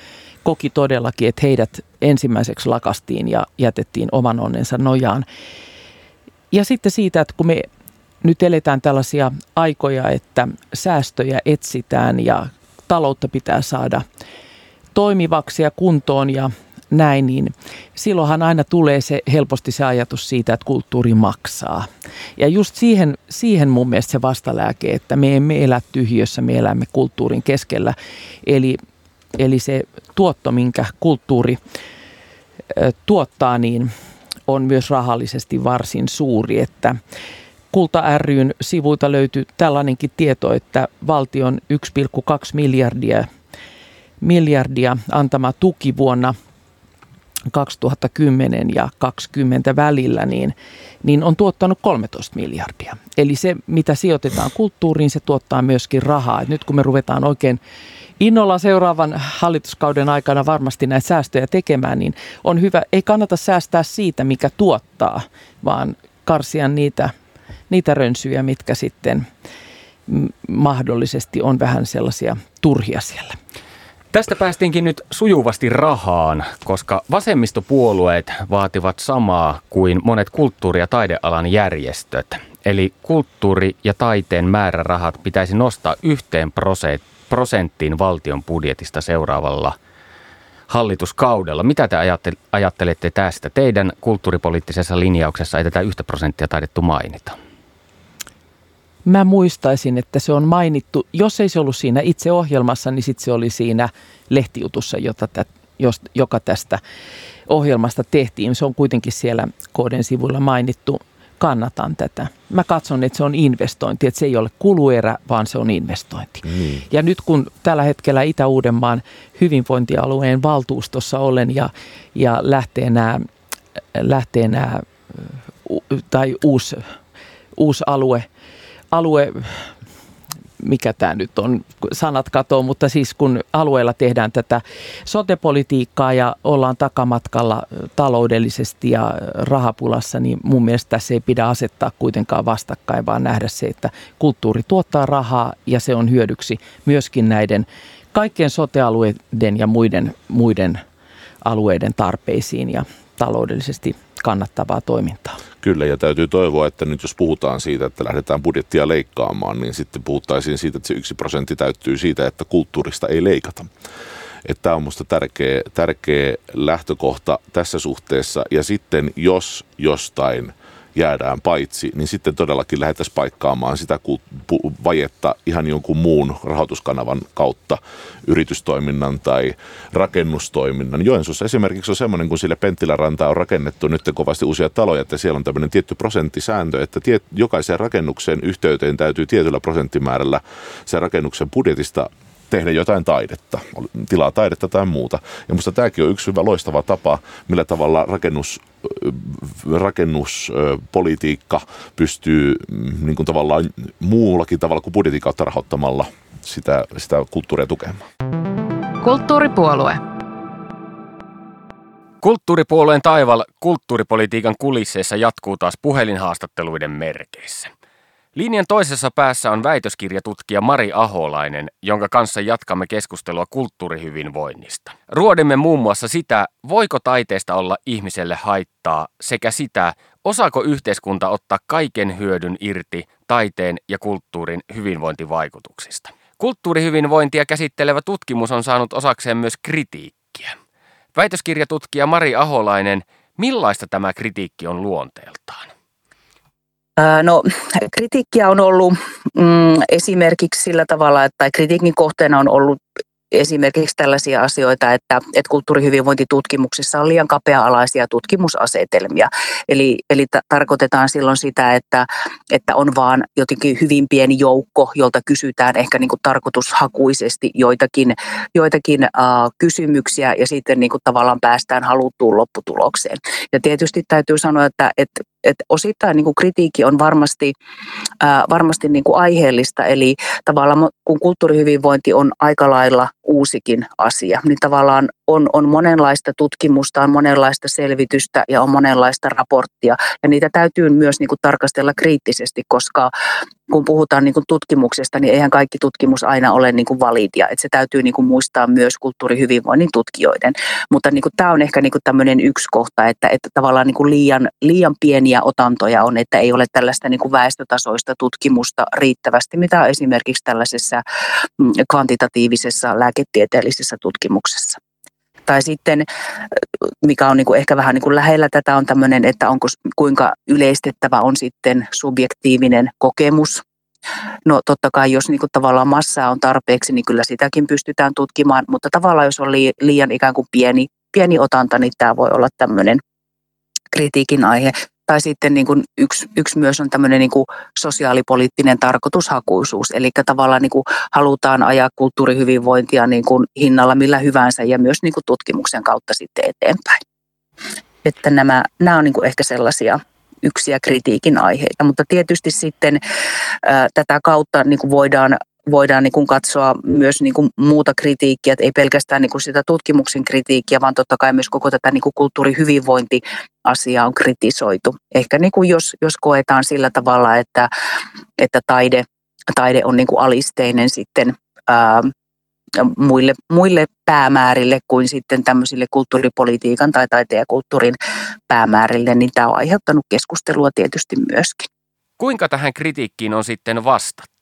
koki todellakin, että heidät ensimmäiseksi lakastiin ja jätettiin oman onnensa nojaan. Ja sitten siitä, että kun me nyt eletään tällaisia aikoja, että säästöjä etsitään ja taloutta pitää saada toimivaksi ja kuntoon ja näin, niin silloinhan aina tulee se helposti se ajatus siitä, että kulttuuri maksaa. Ja just siihen, siihen mun mielestä se vastalääke, että me emme elä tyhjössä, me elämme kulttuurin keskellä. Eli, eli se tuotto, minkä kulttuuri tuottaa, niin on myös rahallisesti varsin suuri, että Kulta ryn sivuilta löytyy tällainenkin tieto, että valtion 1,2 miljardia, miljardia antama tuki vuonna 2010 ja 2020 välillä, niin, niin on tuottanut 13 miljardia. Eli se, mitä sijoitetaan kulttuuriin, se tuottaa myöskin rahaa. Et nyt kun me ruvetaan oikein innolla seuraavan hallituskauden aikana varmasti näitä säästöjä tekemään, niin on hyvä, ei kannata säästää siitä, mikä tuottaa, vaan karsia niitä, niitä rönsyjä, mitkä sitten mahdollisesti on vähän sellaisia turhia siellä. Tästä päästiinkin nyt sujuvasti rahaan, koska vasemmistopuolueet vaativat samaa kuin monet kulttuuri- ja taidealan järjestöt. Eli kulttuuri- ja taiteen määrärahat pitäisi nostaa yhteen prosenttiin valtion budjetista seuraavalla hallituskaudella. Mitä te ajattelette tästä? Teidän kulttuuripoliittisessa linjauksessa ei tätä yhtä prosenttia taidettu mainita. Mä muistaisin, että se on mainittu, jos ei se ollut siinä itse ohjelmassa, niin sitten se oli siinä lehtijutussa, jota tä, jos, joka tästä ohjelmasta tehtiin. Se on kuitenkin siellä koden sivuilla mainittu. Kannatan tätä. Mä katson, että se on investointi, että se ei ole kuluerä, vaan se on investointi. Mm. Ja nyt kun tällä hetkellä Itä-Uudenmaan hyvinvointialueen valtuustossa olen ja, ja lähtee nämä, lähtee nämä tai uusi, uusi alue – alue, mikä tämä nyt on, sanat katoo, mutta siis kun alueella tehdään tätä sotepolitiikkaa ja ollaan takamatkalla taloudellisesti ja rahapulassa, niin mun mielestä tässä ei pidä asettaa kuitenkaan vastakkain, vaan nähdä se, että kulttuuri tuottaa rahaa ja se on hyödyksi myöskin näiden kaikkien sotealueiden ja muiden, muiden alueiden tarpeisiin ja taloudellisesti kannattavaa toimintaa. Kyllä, ja täytyy toivoa, että nyt jos puhutaan siitä, että lähdetään budjettia leikkaamaan, niin sitten puhuttaisiin siitä, että se yksi prosentti täyttyy siitä, että kulttuurista ei leikata. Että tämä on minusta tärkeä, tärkeä lähtökohta tässä suhteessa. Ja sitten jos jostain jäädään paitsi, niin sitten todellakin lähdettäisiin paikkaamaan sitä vajetta ihan jonkun muun rahoituskanavan kautta, yritystoiminnan tai rakennustoiminnan. Joensuussa esimerkiksi on semmoinen, kun sille Penttiläranta on rakennettu nyt kovasti uusia taloja, että siellä on tämmöinen tietty prosenttisääntö, että tiet, jokaisen rakennuksen yhteyteen täytyy tietyllä prosenttimäärällä sen rakennuksen budjetista tehdä jotain taidetta, tilaa taidetta tai muuta. Ja minusta tämäkin on yksi hyvä loistava tapa, millä tavalla rakennus, rakennuspolitiikka pystyy mm, niin kuin tavallaan muullakin tavalla kuin budjetin kautta rahoittamalla sitä, sitä kulttuuria tukemaan. Kulttuuripuolue. Kulttuuripuolueen taival kulttuuripolitiikan kulisseissa jatkuu taas puhelinhaastatteluiden merkeissä. Linjan toisessa päässä on väitöskirjatutkija Mari Aholainen, jonka kanssa jatkamme keskustelua kulttuurihyvinvoinnista. Ruodimme muun muassa sitä, voiko taiteesta olla ihmiselle haittaa, sekä sitä, osaako yhteiskunta ottaa kaiken hyödyn irti taiteen ja kulttuurin hyvinvointivaikutuksista. Kulttuurihyvinvointia käsittelevä tutkimus on saanut osakseen myös kritiikkiä. Väitöskirjatutkija Mari Aholainen, millaista tämä kritiikki on luonteeltaan? No kritiikkiä on ollut mm, esimerkiksi sillä tavalla, että kritiikin kohteena on ollut esimerkiksi tällaisia asioita, että, että kulttuurihyvinvointitutkimuksissa on liian kapea-alaisia tutkimusasetelmia. Eli, eli t- tarkoitetaan silloin sitä, että, että on vaan jotenkin hyvin pieni joukko, jolta kysytään ehkä niin kuin tarkoitushakuisesti joitakin, joitakin uh, kysymyksiä ja sitten niin kuin tavallaan päästään haluttuun lopputulokseen. Ja tietysti täytyy sanoa, että, että että osittain niin kuin kritiikki on varmasti, ää, varmasti niin kuin aiheellista, eli tavallaan kun kulttuurihyvinvointi on aika lailla uusikin asia, niin tavallaan on, on monenlaista tutkimusta, on monenlaista selvitystä ja on monenlaista raporttia, ja niitä täytyy myös niin kuin tarkastella kriittisesti, koska kun puhutaan niin kuin tutkimuksesta, niin eihän kaikki tutkimus aina ole niin kuin validia. Että se täytyy niin kuin muistaa myös kulttuurihyvinvoinnin tutkijoiden. Mutta niin kuin tämä on ehkä niin kuin tämmöinen yksi kohta, että, että tavallaan niin kuin liian, liian pieniä otantoja on, että ei ole tällaista niin kuin väestötasoista tutkimusta riittävästi, mitä esimerkiksi tällaisessa mm, kvantitatiivisessa lääketieteellisessä tutkimuksessa. Tai sitten, mikä on niin kuin ehkä vähän niin kuin lähellä tätä, on tämmöinen, että onko, kuinka yleistettävä on sitten subjektiivinen kokemus. No totta kai, jos niin kuin tavallaan massaa on tarpeeksi, niin kyllä sitäkin pystytään tutkimaan, mutta tavallaan jos on liian ikään kuin pieni, pieni otanta, niin tämä voi olla tämmöinen kritiikin aihe. Tai sitten niin kuin yksi, yksi myös on tämmöinen niin kuin sosiaalipoliittinen tarkoitushakuisuus, eli tavallaan niin kuin halutaan ajaa kulttuurihyvinvointia niin kuin hinnalla millä hyvänsä ja myös niin kuin tutkimuksen kautta sitten eteenpäin. Että nämä, nämä on niin kuin ehkä sellaisia yksiä kritiikin aiheita, mutta tietysti sitten ää, tätä kautta niin kuin voidaan voidaan niin kuin katsoa myös niin kuin muuta kritiikkiä, että ei pelkästään niin kuin sitä tutkimuksen kritiikkiä, vaan totta kai myös koko tätä niin kuin kulttuurihyvinvointiasiaa on kritisoitu. Ehkä niin kuin jos, jos koetaan sillä tavalla, että, että taide, taide on niin kuin alisteinen sitten ää, muille, muille päämäärille kuin sitten tämmöisille kulttuuripolitiikan tai taiteen ja kulttuurin päämäärille, niin tämä on aiheuttanut keskustelua tietysti myöskin. Kuinka tähän kritiikkiin on sitten vastattu?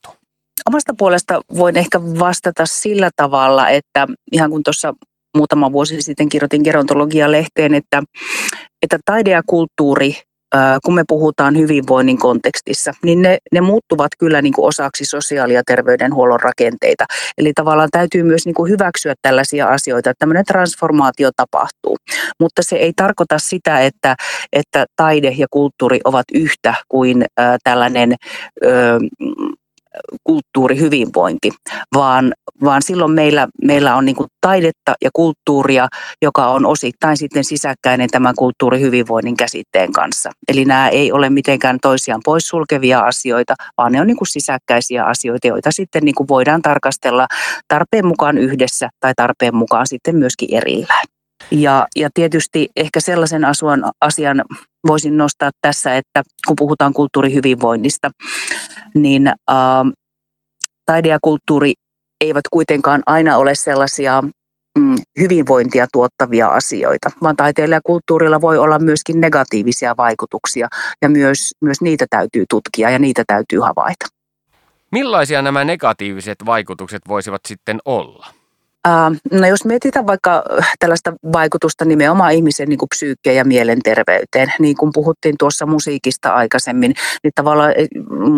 Omasta puolesta voin ehkä vastata sillä tavalla, että ihan kun tuossa muutama vuosi sitten kirjoitin gerontologia-lehteen, että, että taide ja kulttuuri, kun me puhutaan hyvinvoinnin kontekstissa, niin ne, ne muuttuvat kyllä niin kuin osaksi sosiaali- ja terveydenhuollon rakenteita. Eli tavallaan täytyy myös niin kuin hyväksyä tällaisia asioita, että tämmöinen transformaatio tapahtuu. Mutta se ei tarkoita sitä, että, että taide ja kulttuuri ovat yhtä kuin äh, tällainen äh, kulttuurihyvinvointi, vaan, vaan silloin meillä, meillä on niin taidetta ja kulttuuria, joka on osittain sitten sisäkkäinen tämän kulttuurihyvinvoinnin käsitteen kanssa. Eli nämä ei ole mitenkään toisiaan poissulkevia asioita, vaan ne on niin sisäkkäisiä asioita, joita sitten niin voidaan tarkastella tarpeen mukaan yhdessä tai tarpeen mukaan sitten myöskin erillään. Ja, ja tietysti ehkä sellaisen asuan, asian voisin nostaa tässä, että kun puhutaan kulttuurihyvinvoinnista, niin ä, taide ja kulttuuri eivät kuitenkaan aina ole sellaisia mm, hyvinvointia tuottavia asioita, vaan taiteella ja kulttuurilla voi olla myöskin negatiivisia vaikutuksia ja myös, myös niitä täytyy tutkia ja niitä täytyy havaita. Millaisia nämä negatiiviset vaikutukset voisivat sitten olla? No jos mietitään vaikka tällaista vaikutusta nimenomaan ihmisen niin psyykkeen ja mielenterveyteen, niin kuin puhuttiin tuossa musiikista aikaisemmin, niin tavallaan e,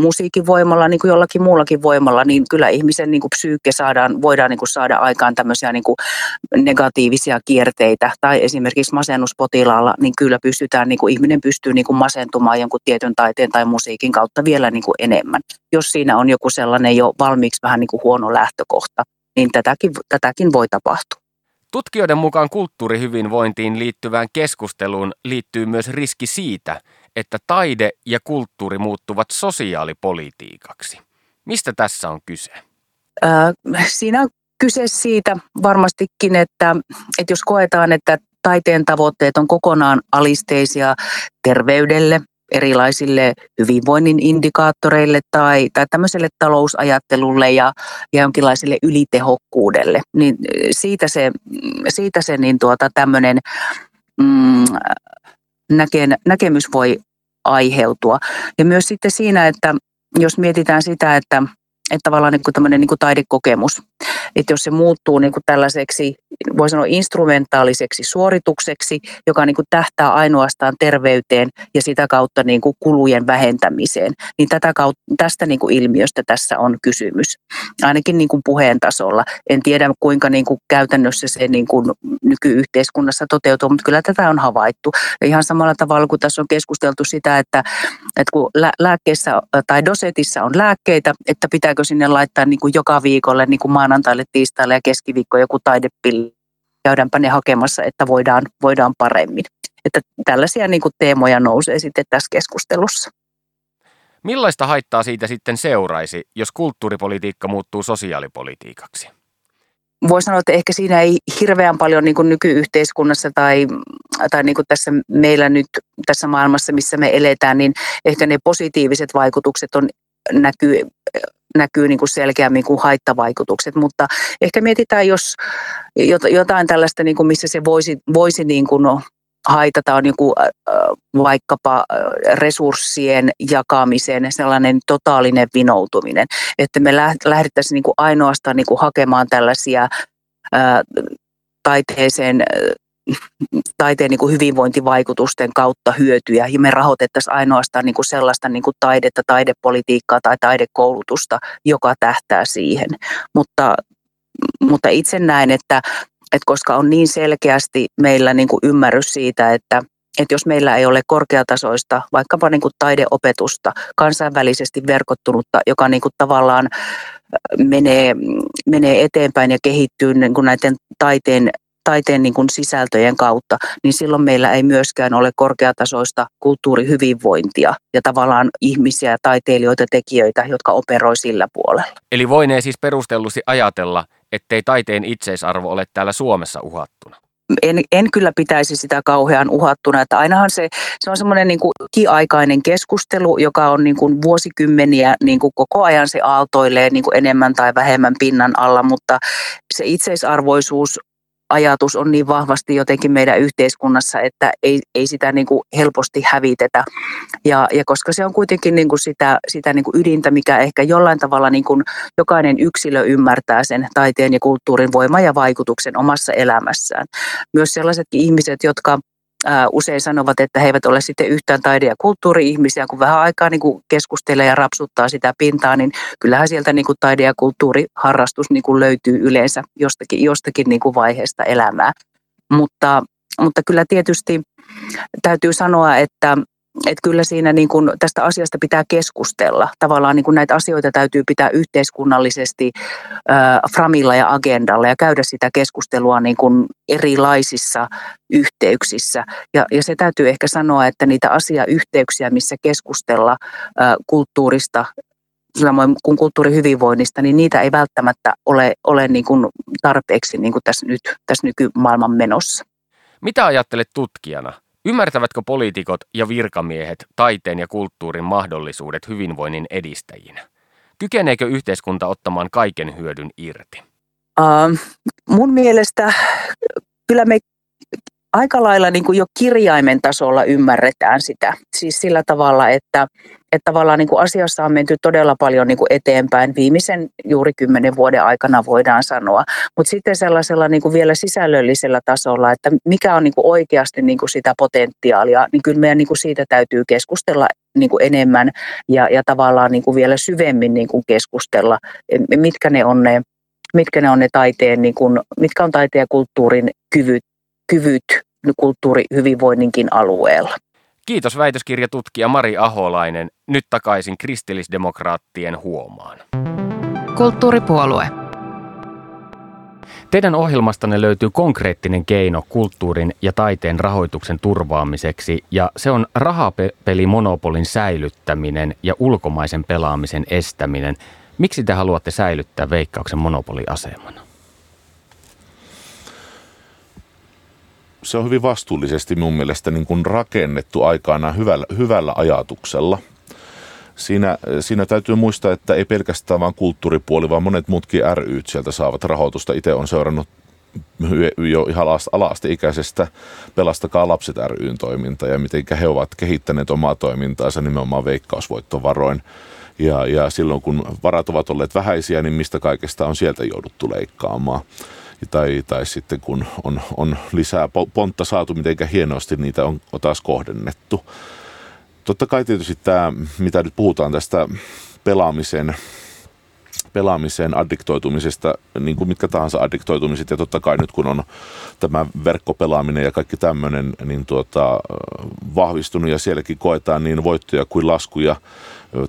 musiikin voimalla, niin kuin jollakin muullakin voimalla, niin kyllä ihmisen niin kuin psyykke saadaan, voidaan niin kuin saada aikaan tämmöisiä niin kuin negatiivisia kierteitä. Tai esimerkiksi masennuspotilaalla, niin kyllä pystytään, niin kuin ihminen pystyy niin kuin masentumaan jonkun tietyn taiteen tai musiikin kautta vielä niin kuin enemmän, jos siinä on joku sellainen jo valmiiksi vähän niin kuin huono lähtökohta niin tätäkin, tätäkin voi tapahtua. Tutkijoiden mukaan kulttuurihyvinvointiin liittyvään keskusteluun liittyy myös riski siitä, että taide ja kulttuuri muuttuvat sosiaalipolitiikaksi. Mistä tässä on kyse? Äh, siinä on kyse siitä varmastikin, että, että jos koetaan, että taiteen tavoitteet on kokonaan alisteisia terveydelle, erilaisille hyvinvoinnin indikaattoreille tai, tai tämmöiselle talousajattelulle ja, ja jonkinlaiselle ylitehokkuudelle. Niin siitä se, siitä se niin tuota, tämmöinen mm, näke, näkemys voi aiheutua. Ja myös sitten siinä, että jos mietitään sitä, että että tavallaan niin kuin tämmöinen niin kuin taidekokemus, että jos se muuttuu niin kuin tällaiseksi, voi sanoa instrumentaaliseksi suoritukseksi, joka niin kuin tähtää ainoastaan terveyteen ja sitä kautta niin kuin kulujen vähentämiseen, niin tätä kautta, tästä niin kuin ilmiöstä tässä on kysymys. Ainakin niin kuin puheen tasolla. En tiedä kuinka niin kuin käytännössä se niin kuin nykyyhteiskunnassa toteutuu, mutta kyllä tätä on havaittu. Ja ihan samalla tavalla kuin tässä on keskusteltu sitä, että, että kun lääkkeessä tai dosetissa on lääkkeitä, että pitääkö sinne laittaa niin kuin joka viikolle niin kuin maanantaille, tiistaille ja keskiviikko joku taidepilli. Käydäänpä ne hakemassa, että voidaan, voidaan paremmin. Että tällaisia niin kuin teemoja nousee sitten tässä keskustelussa. Millaista haittaa siitä sitten seuraisi, jos kulttuuripolitiikka muuttuu sosiaalipolitiikaksi? Voi sanoa, että ehkä siinä ei hirveän paljon niin kuin nykyyhteiskunnassa tai, tai niin kuin tässä meillä nyt tässä maailmassa, missä me eletään, niin ehkä ne positiiviset vaikutukset on näkyy näkyy niin kuin selkeämmin kuin haittavaikutukset, mutta ehkä mietitään, jos jotain tällaista, niin kuin missä se voisi, voisi niin kuin haitata on joku vaikkapa resurssien jakamisen sellainen totaalinen vinoutuminen, että me lähdettäisiin niin kuin ainoastaan niin kuin hakemaan tällaisia taiteeseen taiteen niin kuin hyvinvointivaikutusten kautta hyötyjä ja me rahoitettaisiin ainoastaan niin kuin sellaista niin kuin taidetta, taidepolitiikkaa tai taidekoulutusta, joka tähtää siihen. Mutta, mutta itse näen, että, että koska on niin selkeästi meillä niin kuin ymmärrys siitä, että että jos meillä ei ole korkeatasoista vaikkapa niin kuin taideopetusta, kansainvälisesti verkottunutta, joka niin kuin tavallaan menee, menee eteenpäin ja kehittyy niin kuin näiden taiteen taiteen niin kuin sisältöjen kautta, niin silloin meillä ei myöskään ole korkeatasoista kulttuurihyvinvointia ja tavallaan ihmisiä, taiteilijoita, tekijöitä, jotka operoi sillä puolella. Eli voinee siis perustellusti ajatella, ettei taiteen itseisarvo ole täällä Suomessa uhattuna? en, en kyllä pitäisi sitä kauhean uhattuna. Että ainahan se, se on semmoinen niin kuin ikiaikainen keskustelu, joka on niin kuin vuosikymmeniä niin kuin koko ajan se aaltoilee niin kuin enemmän tai vähemmän pinnan alla, mutta se itseisarvoisuus ajatus on niin vahvasti jotenkin meidän yhteiskunnassa, että ei, ei sitä niin kuin helposti hävitetä. Ja, ja koska se on kuitenkin niin kuin sitä, sitä niin kuin ydintä, mikä ehkä jollain tavalla niin kuin jokainen yksilö ymmärtää sen taiteen ja kulttuurin voima ja vaikutuksen omassa elämässään. Myös sellaisetkin ihmiset, jotka usein sanovat, että he eivät ole sitten yhtään taide- ja kulttuuri-ihmisiä, kun vähän aikaa niin kuin keskustelee ja rapsuttaa sitä pintaa, niin kyllähän sieltä niin kuin taide- ja kulttuuriharrastus niin kuin löytyy yleensä jostakin, jostakin niin kuin vaiheesta elämää. Mutta, mutta kyllä tietysti täytyy sanoa, että että kyllä siinä niin kuin tästä asiasta pitää keskustella. Tavallaan niin kuin näitä asioita täytyy pitää yhteiskunnallisesti äh, framilla ja agendalla ja käydä sitä keskustelua niin kuin erilaisissa yhteyksissä. Ja, ja se täytyy ehkä sanoa, että niitä asiayhteyksiä, missä keskustella äh, kulttuurista, samoin kuin kulttuurihyvinvoinnista, niin niitä ei välttämättä ole, ole niin kuin tarpeeksi niin kuin tässä, nyt, tässä nykymaailman menossa. Mitä ajattelet tutkijana? Ymmärtävätkö poliitikot ja virkamiehet taiteen ja kulttuurin mahdollisuudet hyvinvoinnin edistäjinä? Kykeneekö yhteiskunta ottamaan kaiken hyödyn irti? Uh, mun mielestä kyllä me aika lailla niin kuin jo kirjaimen tasolla ymmärretään sitä. Siis sillä tavalla, että, että tavallaan niin kuin asiassa on menty todella paljon niin kuin eteenpäin viimeisen juuri kymmenen vuoden aikana voidaan sanoa. Mutta sitten sellaisella niin kuin vielä sisällöllisellä tasolla, että mikä on niin kuin oikeasti niin kuin sitä potentiaalia, niin kyllä meidän niin kuin siitä täytyy keskustella niin kuin enemmän ja, ja tavallaan niin kuin vielä syvemmin niin kuin keskustella, mitkä ne on ne mitkä ne on ne taiteen, niin kuin, mitkä on taiteen ja kulttuurin kyvyt kyvyt kulttuurihyvinvoinninkin alueella. Kiitos väitöskirjatutkija Mari Aholainen. Nyt takaisin kristillisdemokraattien huomaan. Kulttuuripuolue. Teidän ohjelmastanne löytyy konkreettinen keino kulttuurin ja taiteen rahoituksen turvaamiseksi, ja se on rahapelimonopolin säilyttäminen ja ulkomaisen pelaamisen estäminen. Miksi te haluatte säilyttää veikkauksen monopoliasemana? Se on hyvin vastuullisesti mun mielestä niin kuin rakennettu aikana hyvällä, hyvällä ajatuksella. Siinä, siinä täytyy muistaa, että ei pelkästään vain kulttuuripuoli, vaan monet muutkin ryt sieltä saavat rahoitusta. Itse on seurannut jo ihan ala-asteikäisestä Pelastakaa lapset ryn toiminta ja miten he ovat kehittäneet omaa toimintaansa nimenomaan veikkausvoittovaroin. Ja, ja silloin kun varat ovat olleet vähäisiä, niin mistä kaikesta on sieltä jouduttu leikkaamaan tai, tai sitten kun on, on lisää pontta saatu, miten hienosti niitä on, on taas kohdennettu. Totta kai tietysti tämä, mitä nyt puhutaan tästä pelaamisen pelaamiseen, addiktoitumisesta, niin kuin mitkä tahansa addiktoitumiset. Ja totta kai nyt kun on tämä verkkopelaaminen ja kaikki tämmöinen niin tuota, vahvistunut ja sielläkin koetaan niin voittoja kuin laskuja,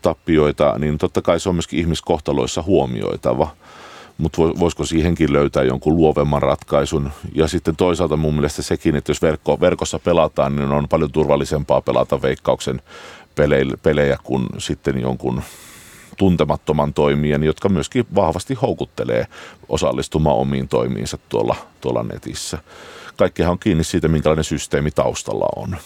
tappioita, niin totta kai se on myöskin ihmiskohtaloissa huomioitava mutta voisiko siihenkin löytää jonkun luovemman ratkaisun. Ja sitten toisaalta mun mielestä sekin, että jos verkko, verkossa pelataan, niin on paljon turvallisempaa pelata veikkauksen pelejä kuin sitten jonkun tuntemattoman toimijan, jotka myöskin vahvasti houkuttelee osallistumaan omiin toimiinsa tuolla, tuolla netissä. Kaikkihan on kiinni siitä, minkälainen systeemi taustalla on.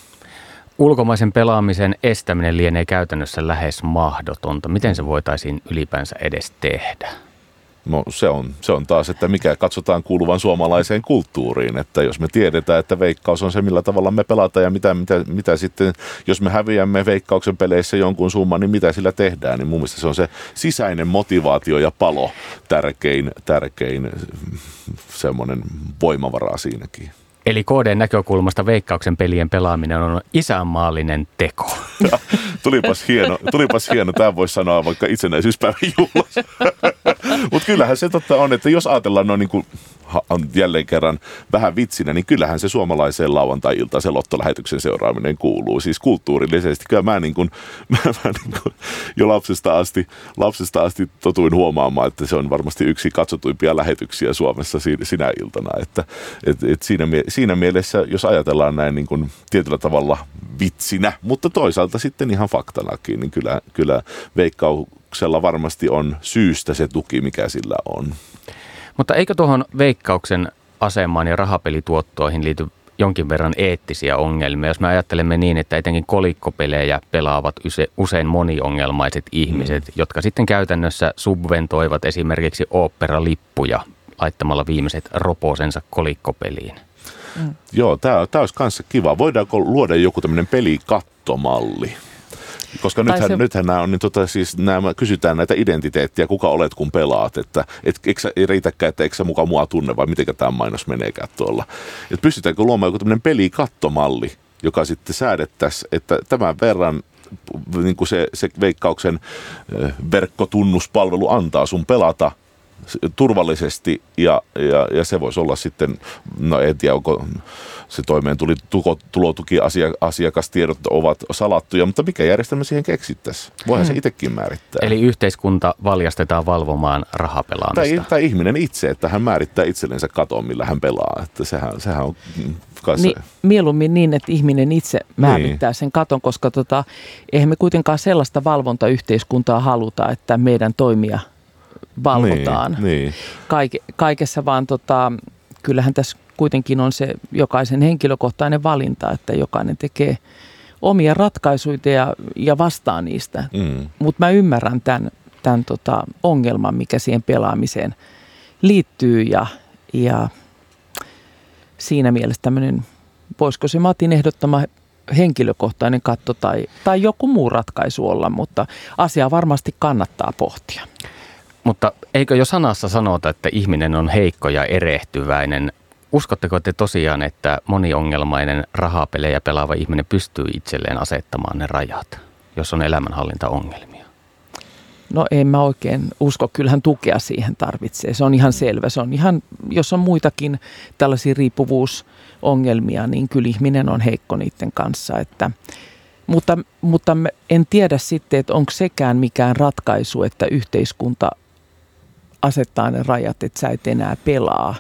ulkomaisen pelaamisen estäminen lienee käytännössä lähes mahdotonta. Miten se voitaisiin ylipäänsä edes tehdä? No se on, se on taas, että mikä katsotaan kuuluvan suomalaiseen kulttuuriin. Että jos me tiedetään, että veikkaus on se, millä tavalla me pelataan ja mitä, mitä, mitä sitten, jos me häviämme veikkauksen peleissä jonkun summan, niin mitä sillä tehdään. Niin mun mielestä se on se sisäinen motivaatio ja palo tärkein, tärkein semmoinen voimavara siinäkin. Eli KDn näkökulmasta veikkauksen pelien pelaaminen on isänmaallinen teko. tulipas hieno, tulipas hieno. Tämä voisi sanoa vaikka itsenäisyyspäivän juhlassa. Mutta kyllähän se totta on, että jos ajatellaan noin niin kuin on jälleen kerran vähän vitsinä, niin kyllähän se suomalaiseen lauantai se lottolähetyksen seuraaminen kuuluu. Siis kulttuurillisesti. Kyllä mä, niin kuin, mä, mä niin kuin jo lapsesta asti, lapsesta asti totuin huomaamaan, että se on varmasti yksi katsotuimpia lähetyksiä Suomessa sinä iltana. Että, et, et siinä, siinä mielessä, jos ajatellaan näin niin kuin tietyllä tavalla vitsinä, mutta toisaalta sitten ihan faktanakin, niin kyllä, kyllä veikkauksella varmasti on syystä se tuki, mikä sillä on. Mutta eikö tuohon veikkauksen asemaan ja rahapelituottoihin liity jonkin verran eettisiä ongelmia, jos me ajattelemme niin, että etenkin kolikkopelejä pelaavat usein moniongelmaiset ihmiset, mm. jotka sitten käytännössä subventoivat esimerkiksi oopperalippuja laittamalla viimeiset roposensa kolikkopeliin. Mm. Joo, tämä olisi kanssa kiva. Voidaanko luoda joku tämmöinen pelikattomalli? Koska nythän, se... nythän nämä on, niin tota, siis nämä, kysytään näitä identiteettiä, kuka olet kun pelaat, että et, eikö, ei riitäkään, että eikö sä mukaan mua tunne vai miten tämä mainos meneekään tuolla. Et pystytäänkö luomaan joku tämmöinen pelikattomalli, joka sitten säädettäisiin, että tämän verran niin kuin se, se veikkauksen verkkotunnuspalvelu antaa sun pelata – turvallisesti ja, ja, ja se voisi olla sitten, no en tiedä onko se toimeentulotuki asiakastiedot ovat salattuja, mutta mikä järjestelmä siihen keksittäisiin? Voihan hmm. se itsekin määrittää. Eli yhteiskunta valjastetaan valvomaan rahapelaamista. Tai, tai ihminen itse, että hän määrittää itsellensä katon, millä hän pelaa. Että sehän, sehän on Ni, mieluummin niin, että ihminen itse määrittää niin. sen katon, koska tota, eihän me kuitenkaan sellaista valvontayhteiskuntaa haluta, että meidän toimia – valvotaan niin, niin. Kaike, kaikessa, vaan tota, kyllähän tässä kuitenkin on se jokaisen henkilökohtainen valinta, että jokainen tekee omia ratkaisuja ja, ja vastaa niistä. Mm. Mutta mä ymmärrän tämän, tämän tota ongelman, mikä siihen pelaamiseen liittyy ja, ja siinä mielessä tämmöinen, voisiko se Matin ehdottama henkilökohtainen katto tai, tai joku muu ratkaisu olla, mutta asiaa varmasti kannattaa pohtia. Mutta eikö jo sanassa sanota, että ihminen on heikko ja erehtyväinen? Uskotteko te tosiaan, että moniongelmainen rahapelejä pelaava ihminen pystyy itselleen asettamaan ne rajat, jos on elämänhallintaongelmia? No en mä oikein usko, kyllähän tukea siihen tarvitsee. Se on ihan selvä. Se on ihan, jos on muitakin tällaisia riippuvuusongelmia, niin kyllä ihminen on heikko niiden kanssa. Että, mutta, mutta en tiedä sitten, että onko sekään mikään ratkaisu, että yhteiskunta asettaa ne rajat, että sä et enää pelaa.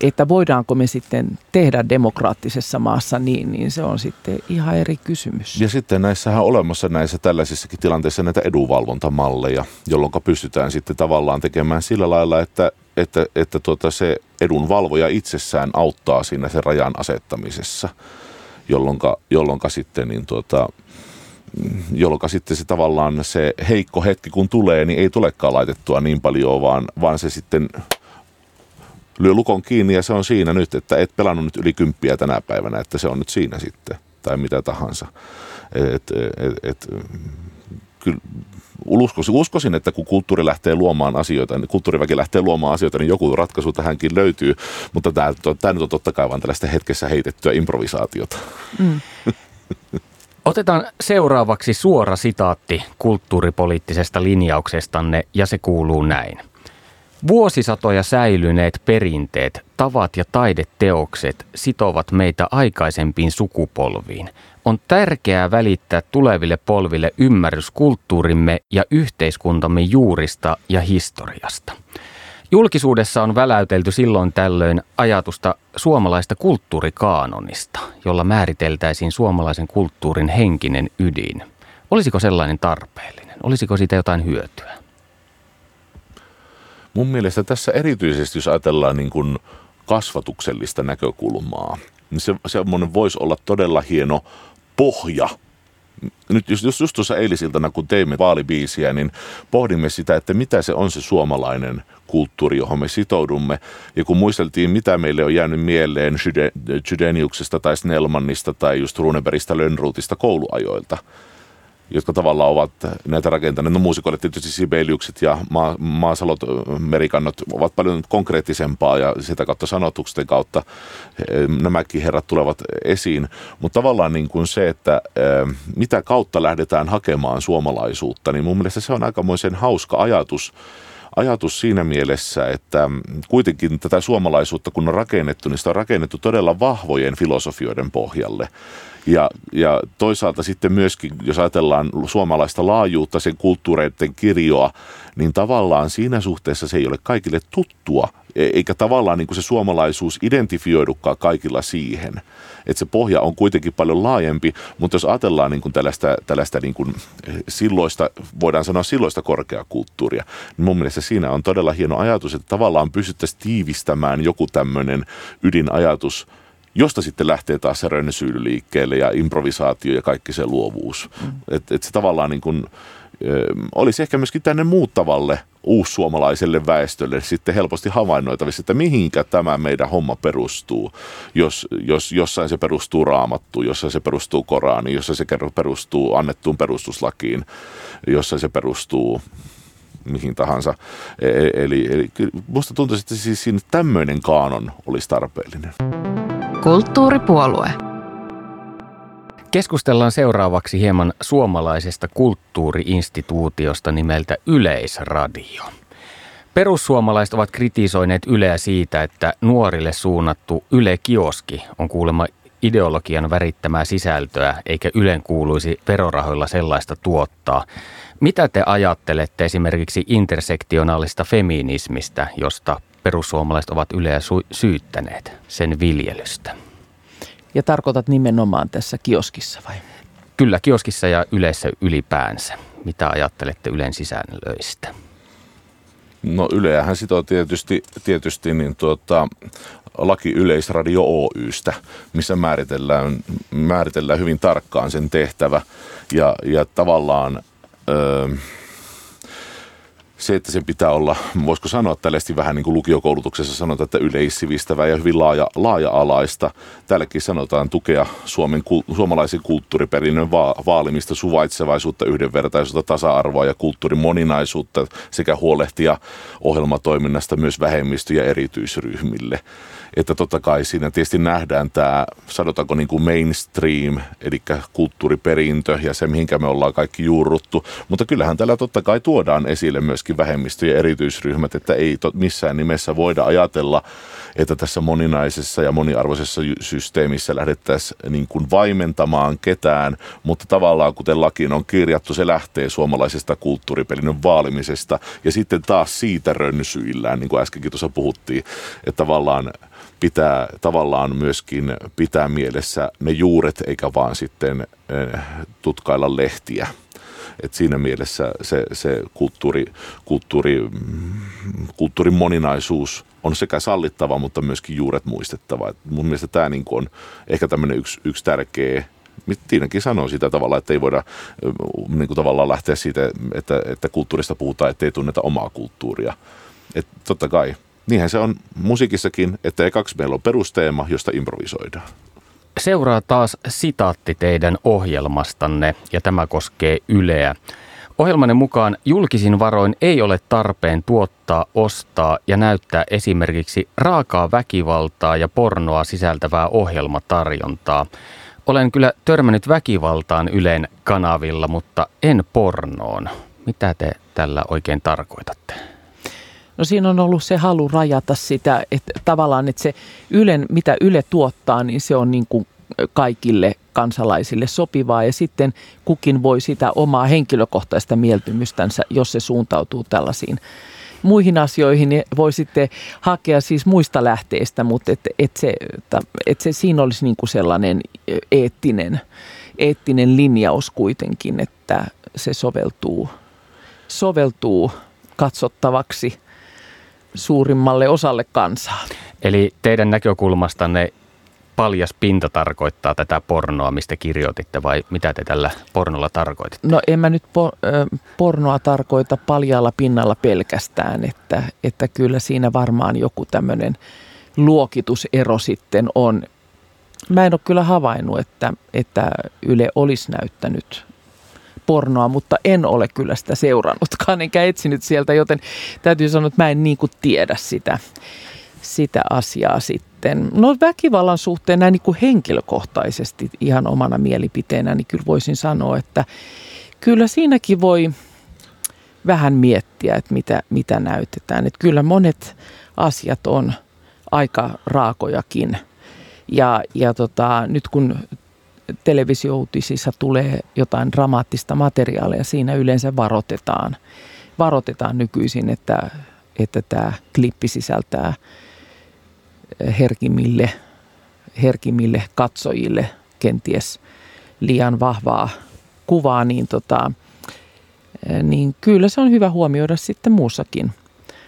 Että voidaanko me sitten tehdä demokraattisessa maassa niin, niin se on sitten ihan eri kysymys. Ja sitten näissähän on olemassa näissä tällaisissakin tilanteissa näitä edunvalvontamalleja, jolloin pystytään sitten tavallaan tekemään sillä lailla, että, että, että tuota se edunvalvoja itsessään auttaa siinä sen rajan asettamisessa, jolloin sitten niin tuota, jolloin sitten se tavallaan se heikko hetki kun tulee, niin ei tulekaan laitettua niin paljon, vaan, vaan se sitten lyö lukon kiinni ja se on siinä nyt, että et pelannut nyt yli kymppiä tänä päivänä, että se on nyt siinä sitten tai mitä tahansa. Et, et, et, kyllä uskoisin, uskoisin, että kun kulttuuri lähtee luomaan asioita, niin kulttuuriväki lähtee luomaan asioita, niin joku ratkaisu tähänkin löytyy. Mutta tämä, tämä nyt on totta kai vain tällaista hetkessä heitettyä improvisaatiota. Mm. Otetaan seuraavaksi suora sitaatti kulttuuripoliittisesta linjauksestanne ja se kuuluu näin. Vuosisatoja säilyneet perinteet, tavat ja taideteokset sitovat meitä aikaisempiin sukupolviin. On tärkeää välittää tuleville polville ymmärrys kulttuurimme ja yhteiskuntamme juurista ja historiasta. Julkisuudessa on väläytelty silloin tällöin ajatusta suomalaista kulttuurikaanonista, jolla määriteltäisiin suomalaisen kulttuurin henkinen ydin. Olisiko sellainen tarpeellinen? Olisiko siitä jotain hyötyä? Mun mielestä tässä erityisesti, jos ajatellaan niin kuin kasvatuksellista näkökulmaa, niin se, semmoinen voisi olla todella hieno pohja nyt just, just, just tuossa eilisiltana, kun teimme vaalibiisiä, niin pohdimme sitä, että mitä se on se suomalainen kulttuuri, johon me sitoudumme. Ja kun muisteltiin, mitä meille on jäänyt mieleen Jydeniuksesta tai Snellmannista tai just Runebergistä Lönnruutista kouluajoilta – jotka tavallaan ovat näitä rakentaneet. No muusikoille tietysti Sibeliukset ja maa, maasalot, merikannot ovat paljon konkreettisempaa ja sitä kautta sanotuksen kautta nämäkin herrat tulevat esiin. Mutta tavallaan niin kuin se, että mitä kautta lähdetään hakemaan suomalaisuutta, niin mun mielestä se on aikamoisen hauska ajatus, ajatus siinä mielessä, että kuitenkin tätä suomalaisuutta kun on rakennettu, niin sitä on rakennettu todella vahvojen filosofioiden pohjalle. Ja, ja toisaalta sitten myöskin, jos ajatellaan suomalaista laajuutta, sen kulttuureiden kirjoa, niin tavallaan siinä suhteessa se ei ole kaikille tuttua, e, eikä tavallaan niin kuin se suomalaisuus identifioidukaan kaikilla siihen. Että se pohja on kuitenkin paljon laajempi, mutta jos ajatellaan niin kuin tällaista, tällaista niin kuin silloista, voidaan sanoa silloista korkeakulttuuria, niin mun mielestä siinä on todella hieno ajatus, että tavallaan pystyttäisiin tiivistämään joku tämmöinen ydinajatus – josta sitten lähtee taas se rönsyily liikkeelle ja improvisaatio ja kaikki se luovuus. Mm. Että et se tavallaan niin kuin, olisi ehkä myöskin tänne muuttavalle uussuomalaiselle väestölle sitten helposti havainnoitavissa, että mihinkä tämä meidän homma perustuu. Jos, jos jossain se perustuu raamattuun, jossain se perustuu Koraaniin, jossain se perustuu annettuun perustuslakiin, jossain se perustuu mihin tahansa. E, e, eli, eli musta tuntuu, että siis siinä tämmöinen kaanon olisi tarpeellinen. Kulttuuripuolue. Keskustellaan seuraavaksi hieman suomalaisesta kulttuuriinstituutiosta nimeltä Yleisradio. Perussuomalaiset ovat kritisoineet Yleä siitä, että nuorille suunnattu Yle Kioski on kuulemma ideologian värittämää sisältöä, eikä Ylen kuuluisi verorahoilla sellaista tuottaa. Mitä te ajattelette esimerkiksi intersektionaalista feminismistä, josta perussuomalaiset ovat Yleä syyttäneet sen viljelystä. Ja tarkoitat nimenomaan tässä kioskissa vai? Kyllä, kioskissa ja yleensä ylipäänsä. Mitä ajattelette Ylen sisällöistä? No Yleähän sitoo tietysti, tietysti niin tuota, laki Yleisradio Oystä, missä määritellään, määritellään hyvin tarkkaan sen tehtävä ja, ja tavallaan... Öö, se, että sen pitää olla, voisiko sanoa tällaisesti vähän niin kuin lukiokoulutuksessa sanotaan, että yleissivistävää ja hyvin laaja, laaja-alaista. Täälläkin sanotaan tukea Suomen, suomalaisen kulttuuriperinnön va- vaalimista, suvaitsevaisuutta, yhdenvertaisuutta, tasa-arvoa ja kulttuurin moninaisuutta sekä huolehtia ohjelmatoiminnasta myös vähemmistö- ja erityisryhmille että totta kai siinä tietysti nähdään tämä, sanotaanko niin kuin mainstream, eli kulttuuriperintö ja se, mihinkä me ollaan kaikki juurruttu. Mutta kyllähän täällä totta kai tuodaan esille myöskin vähemmistö- ja erityisryhmät, että ei to, missään nimessä voida ajatella, että tässä moninaisessa ja moniarvoisessa systeemissä lähdettäisiin niin kuin vaimentamaan ketään, mutta tavallaan kuten lakiin on kirjattu, se lähtee suomalaisesta kulttuuriperinnön vaalimisesta ja sitten taas siitä rönsyillään, niin kuin äskenkin tuossa puhuttiin, että tavallaan pitää tavallaan myöskin pitää mielessä ne juuret, eikä vaan sitten eh, tutkailla lehtiä. Et siinä mielessä se, se kulttuuri, kulttuuri, kulttuurin moninaisuus on sekä sallittava, mutta myöskin juuret muistettava. Et mun mielestä tämä niinku on ehkä tämmöinen yksi, yksi tärkeä Tiinakin sanoo sitä tavalla, että ei voida eh, niin kuin tavallaan lähteä siitä, että, että kulttuurista puhutaan, että ei tunneta omaa kulttuuria. Et totta kai niinhän se on musiikissakin, että kaksi meillä on perusteema, josta improvisoidaan. Seuraa taas sitaatti teidän ohjelmastanne, ja tämä koskee Yleä. Ohjelmanne mukaan julkisin varoin ei ole tarpeen tuottaa, ostaa ja näyttää esimerkiksi raakaa väkivaltaa ja pornoa sisältävää ohjelmatarjontaa. Olen kyllä törmännyt väkivaltaan Ylen kanavilla, mutta en pornoon. Mitä te tällä oikein tarkoitatte? No siinä on ollut se halu rajata sitä, että tavallaan että se Ylen, mitä Yle tuottaa, niin se on niin kuin kaikille kansalaisille sopivaa. Ja sitten kukin voi sitä omaa henkilökohtaista mieltymystänsä, jos se suuntautuu tällaisiin muihin asioihin, niin voi sitten hakea siis muista lähteistä, mutta et, et se, et se, siinä olisi niin kuin sellainen eettinen, eettinen linjaus kuitenkin, että se soveltuu, soveltuu katsottavaksi – suurimmalle osalle kansaa. Eli teidän näkökulmastanne paljas pinta tarkoittaa tätä pornoa, mistä kirjoititte, vai mitä te tällä pornolla tarkoititte? No en mä nyt por- pornoa tarkoita paljalla pinnalla pelkästään, että, että kyllä siinä varmaan joku tämmöinen luokitusero sitten on. Mä en ole kyllä havainnut, että, että Yle olisi näyttänyt pornoa, mutta en ole kyllä sitä seurannutkaan enkä etsinyt sieltä, joten täytyy sanoa, että mä en niin kuin tiedä sitä, sitä asiaa sitten. No väkivallan suhteen näin niin kuin henkilökohtaisesti ihan omana mielipiteenä, niin kyllä voisin sanoa, että kyllä siinäkin voi vähän miettiä, että mitä, mitä näytetään. Että kyllä monet asiat on aika raakojakin. Ja, ja tota, nyt kun televisiouutisissa tulee jotain dramaattista materiaalia, siinä yleensä varoitetaan, varoitetaan nykyisin, että, että tämä klippi sisältää herkimmille, herkimmille katsojille kenties liian vahvaa kuvaa, niin, tota, niin kyllä se on hyvä huomioida sitten muussakin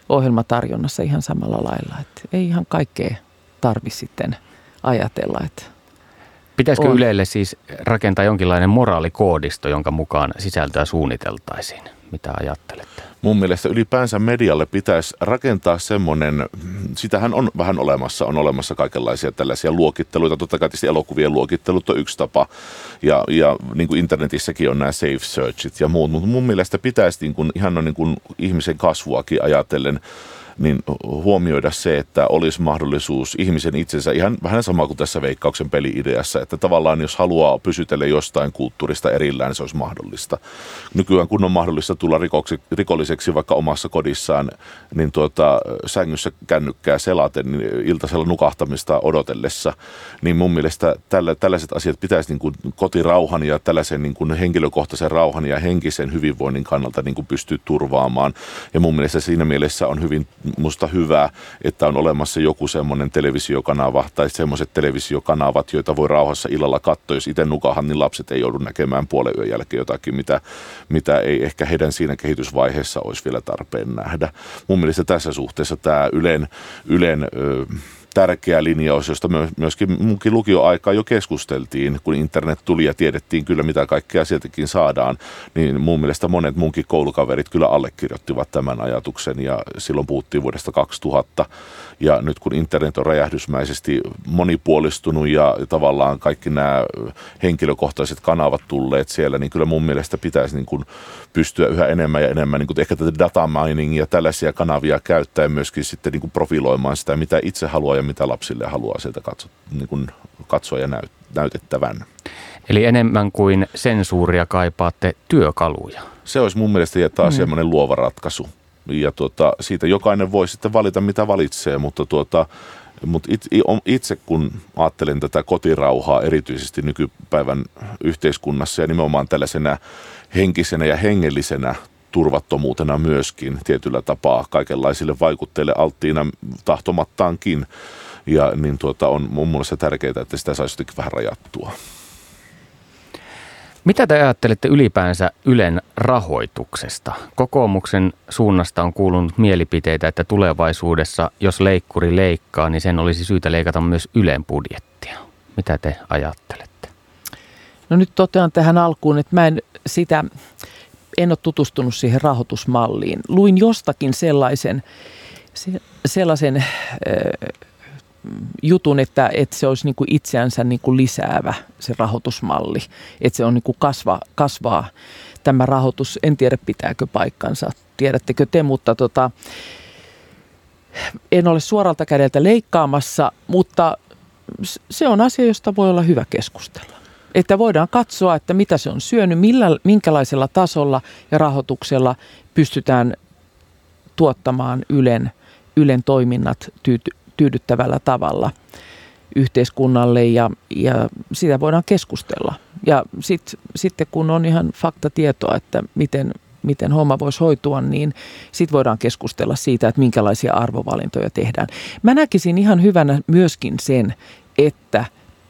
ohjelmatarjonnassa ihan samalla lailla. Että ei ihan kaikkea tarvi sitten ajatella, että Pitäisikö on. Ylelle siis rakentaa jonkinlainen moraalikoodisto, jonka mukaan sisältöä suunniteltaisiin? Mitä ajattelette? Mun mielestä ylipäänsä medialle pitäisi rakentaa semmoinen, sitähän on vähän olemassa, on olemassa kaikenlaisia tällaisia luokitteluita. Totta kai tietysti elokuvien luokittelut on yksi tapa ja, ja niin kuin internetissäkin on nämä safe searchit ja muut, mutta mun mielestä pitäisi niin kuin, ihan niin kuin ihmisen kasvuakin ajatellen niin huomioida se, että olisi mahdollisuus ihmisen itsensä, ihan vähän sama kuin tässä veikkauksen peliideassa, että tavallaan jos haluaa pysytellä jostain kulttuurista erillään, se olisi mahdollista. Nykyään kun on mahdollista tulla rikoksi, rikolliseksi vaikka omassa kodissaan, niin tuota, sängyssä kännykkää selaten niin iltasella nukahtamista odotellessa, niin mun mielestä tällä, tällaiset asiat pitäisi niin kuin kotirauhan ja tällaisen niin kuin henkilökohtaisen rauhan ja henkisen hyvinvoinnin kannalta niin kuin pystyä turvaamaan. Ja mun mielestä siinä mielessä on hyvin musta hyvä, että on olemassa joku semmoinen televisiokanava tai semmoiset televisiokanavat, joita voi rauhassa illalla katsoa. Jos itse nukahan, niin lapset ei joudu näkemään puolen yön jälkeen jotakin, mitä, mitä ei ehkä heidän siinä kehitysvaiheessa olisi vielä tarpeen nähdä. Mun mielestä tässä suhteessa tämä Ylen, Ylen tärkeä linjaus, josta myöskin munkin lukioaikaa jo keskusteltiin, kun internet tuli ja tiedettiin kyllä mitä kaikkea sieltäkin saadaan, niin mun mielestä monet munkin koulukaverit kyllä allekirjoittivat tämän ajatuksen ja silloin puhuttiin vuodesta 2000 ja nyt kun internet on räjähdysmäisesti monipuolistunut ja tavallaan kaikki nämä henkilökohtaiset kanavat tulleet siellä, niin kyllä mun mielestä pitäisi niin kuin pystyä yhä enemmän ja enemmän niin kuin ehkä tätä data mining ja tällaisia kanavia käyttäen myöskin sitten niin kuin profiloimaan sitä, mitä itse haluaa ja mitä lapsille haluaa sieltä katsoa, niin kuin katsoa ja näyt, näytettävän. Eli enemmän kuin sensuuria kaipaatte työkaluja. Se olisi mun mielestä taas mm. semmoinen luova ratkaisu. Ja tuota, siitä jokainen voi sitten valita, mitä valitsee, mutta tuota, mutta itse kun ajattelen tätä kotirauhaa erityisesti nykypäivän yhteiskunnassa ja nimenomaan tällaisena henkisenä ja hengellisenä turvattomuutena myöskin tietyllä tapaa kaikenlaisille vaikutteille alttiina tahtomattaankin. Ja niin tuota, on mun mielestä tärkeää, että sitä saisi jotenkin vähän rajattua. Mitä te ajattelette ylipäänsä Ylen rahoituksesta? Kokoomuksen suunnasta on kuulunut mielipiteitä, että tulevaisuudessa, jos leikkuri leikkaa, niin sen olisi syytä leikata myös Ylen budjettia. Mitä te ajattelette? No nyt totean tähän alkuun, että mä en sitä, en ole tutustunut siihen rahoitusmalliin. Luin jostakin sellaisen, sellaisen jutun, että, että se olisi niin kuin itseänsä niin kuin lisäävä se rahoitusmalli. Että se on niin kuin kasva, kasvaa tämä rahoitus. En tiedä pitääkö paikkansa, tiedättekö te, mutta tota, en ole suoralta kädeltä leikkaamassa, mutta se on asia, josta voi olla hyvä keskustella. Että voidaan katsoa, että mitä se on syönyt, millä, minkälaisella tasolla ja rahoituksella pystytään tuottamaan Ylen, Ylen toiminnat tyyty, tyydyttävällä tavalla yhteiskunnalle ja, ja sitä voidaan keskustella. Ja sitten sit kun on ihan faktatietoa, että miten, miten homma voisi hoitua, niin sitten voidaan keskustella siitä, että minkälaisia arvovalintoja tehdään. Mä näkisin ihan hyvänä myöskin sen, että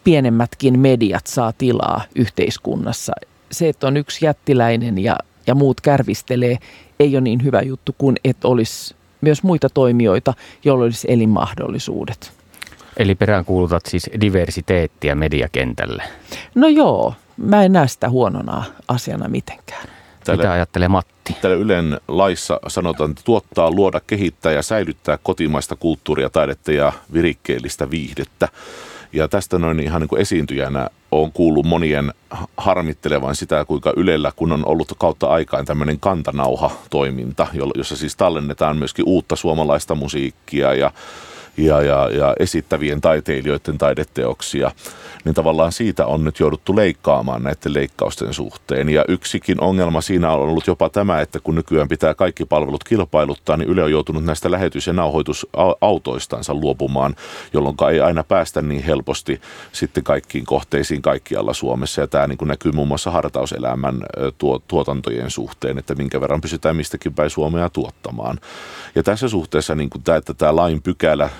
pienemmätkin mediat saa tilaa yhteiskunnassa. Se, että on yksi jättiläinen ja, ja muut kärvistelee, ei ole niin hyvä juttu kuin että olisi myös muita toimijoita, joilla olisi elinmahdollisuudet. Eli peräänkuulutat siis diversiteettiä mediakentälle. No joo, mä en näe sitä huonona asiana mitenkään. Tälle, Mitä ajattelee Matti? Täällä Ylen laissa sanotaan, että tuottaa, luoda, kehittää ja säilyttää kotimaista kulttuuria, taidetta ja virikkeellistä viihdettä. Ja tästä noin ihan niin kuin esiintyjänä on kuullut monien harmittelevan sitä, kuinka Ylellä, kun on ollut kautta aikaan tämmöinen kantanauha-toiminta, jossa siis tallennetaan myöskin uutta suomalaista musiikkia ja ja, ja, ja esittävien taiteilijoiden taideteoksia, niin tavallaan siitä on nyt jouduttu leikkaamaan näiden leikkausten suhteen. Ja yksikin ongelma siinä on ollut jopa tämä, että kun nykyään pitää kaikki palvelut kilpailuttaa, niin Yle on joutunut näistä lähetys- ja nauhoitusautoistansa luopumaan, jolloin ei aina päästä niin helposti sitten kaikkiin kohteisiin kaikkialla Suomessa. Ja tämä niin kuin näkyy muun muassa hartauselämän tuo, tuotantojen suhteen, että minkä verran pysytään mistäkin päin Suomea tuottamaan. Ja tässä suhteessa niin kuin tämä, että tämä lain pykälä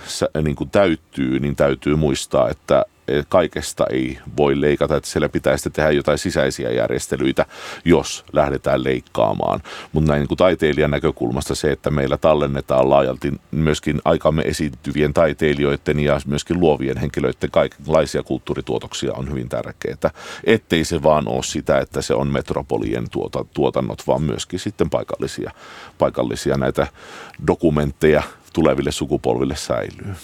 niin kuin täyttyy, niin täytyy muistaa, että kaikesta ei voi leikata, että siellä pitää sitten tehdä jotain sisäisiä järjestelyitä, jos lähdetään leikkaamaan. Mutta näin niin kuin taiteilijan näkökulmasta se, että meillä tallennetaan laajalti myöskin aikamme esiintyvien taiteilijoiden ja myöskin luovien henkilöiden kaikenlaisia kulttuurituotoksia on hyvin tärkeää. Ettei se vaan ole sitä, että se on metropolien tuota, tuotannot, vaan myöskin sitten paikallisia, paikallisia näitä dokumentteja tuleville sukupolville säilyy.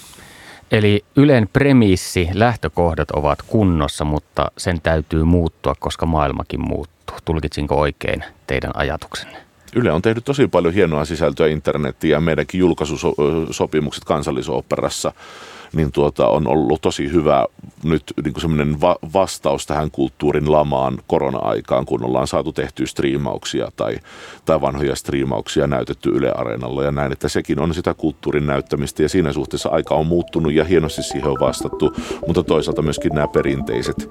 Eli Ylen premissi, lähtökohdat ovat kunnossa, mutta sen täytyy muuttua, koska maailmakin muuttuu. Tulkitsinko oikein teidän ajatuksenne? Yle on tehnyt tosi paljon hienoa sisältöä internettiin ja meidänkin julkaisusopimukset kansallisoopperassa niin tuota, on ollut tosi hyvä nyt niin semmoinen va- vastaus tähän kulttuurin lamaan korona-aikaan, kun ollaan saatu tehtyä striimauksia tai, tai vanhoja striimauksia näytetty Yle Areenalla ja näin, että sekin on sitä kulttuurin näyttämistä ja siinä suhteessa aika on muuttunut ja hienosti siihen on vastattu, mutta toisaalta myöskin nämä perinteiset,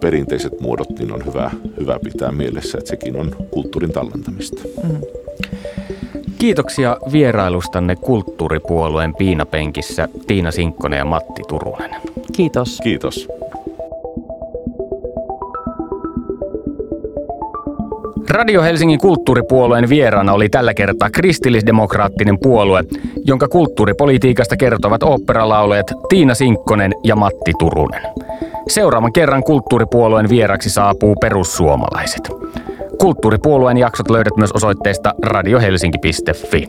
perinteiset muodot niin on hyvä, hyvä pitää mielessä, että sekin on kulttuurin tallentamista. Mm. Kiitoksia vierailustanne kulttuuripuolueen piinapenkissä Tiina Sinkkonen ja Matti Turunen. Kiitos. Kiitos. Radio Helsingin kulttuuripuolueen vieraana oli tällä kertaa kristillisdemokraattinen puolue, jonka kulttuuripolitiikasta kertovat oopperalaulajat Tiina Sinkkonen ja Matti Turunen. Seuraavan kerran kulttuuripuolueen vieraksi saapuu perussuomalaiset. Kulttuuripuolueen jaksot löydät myös osoitteesta radiohelsinki.fi.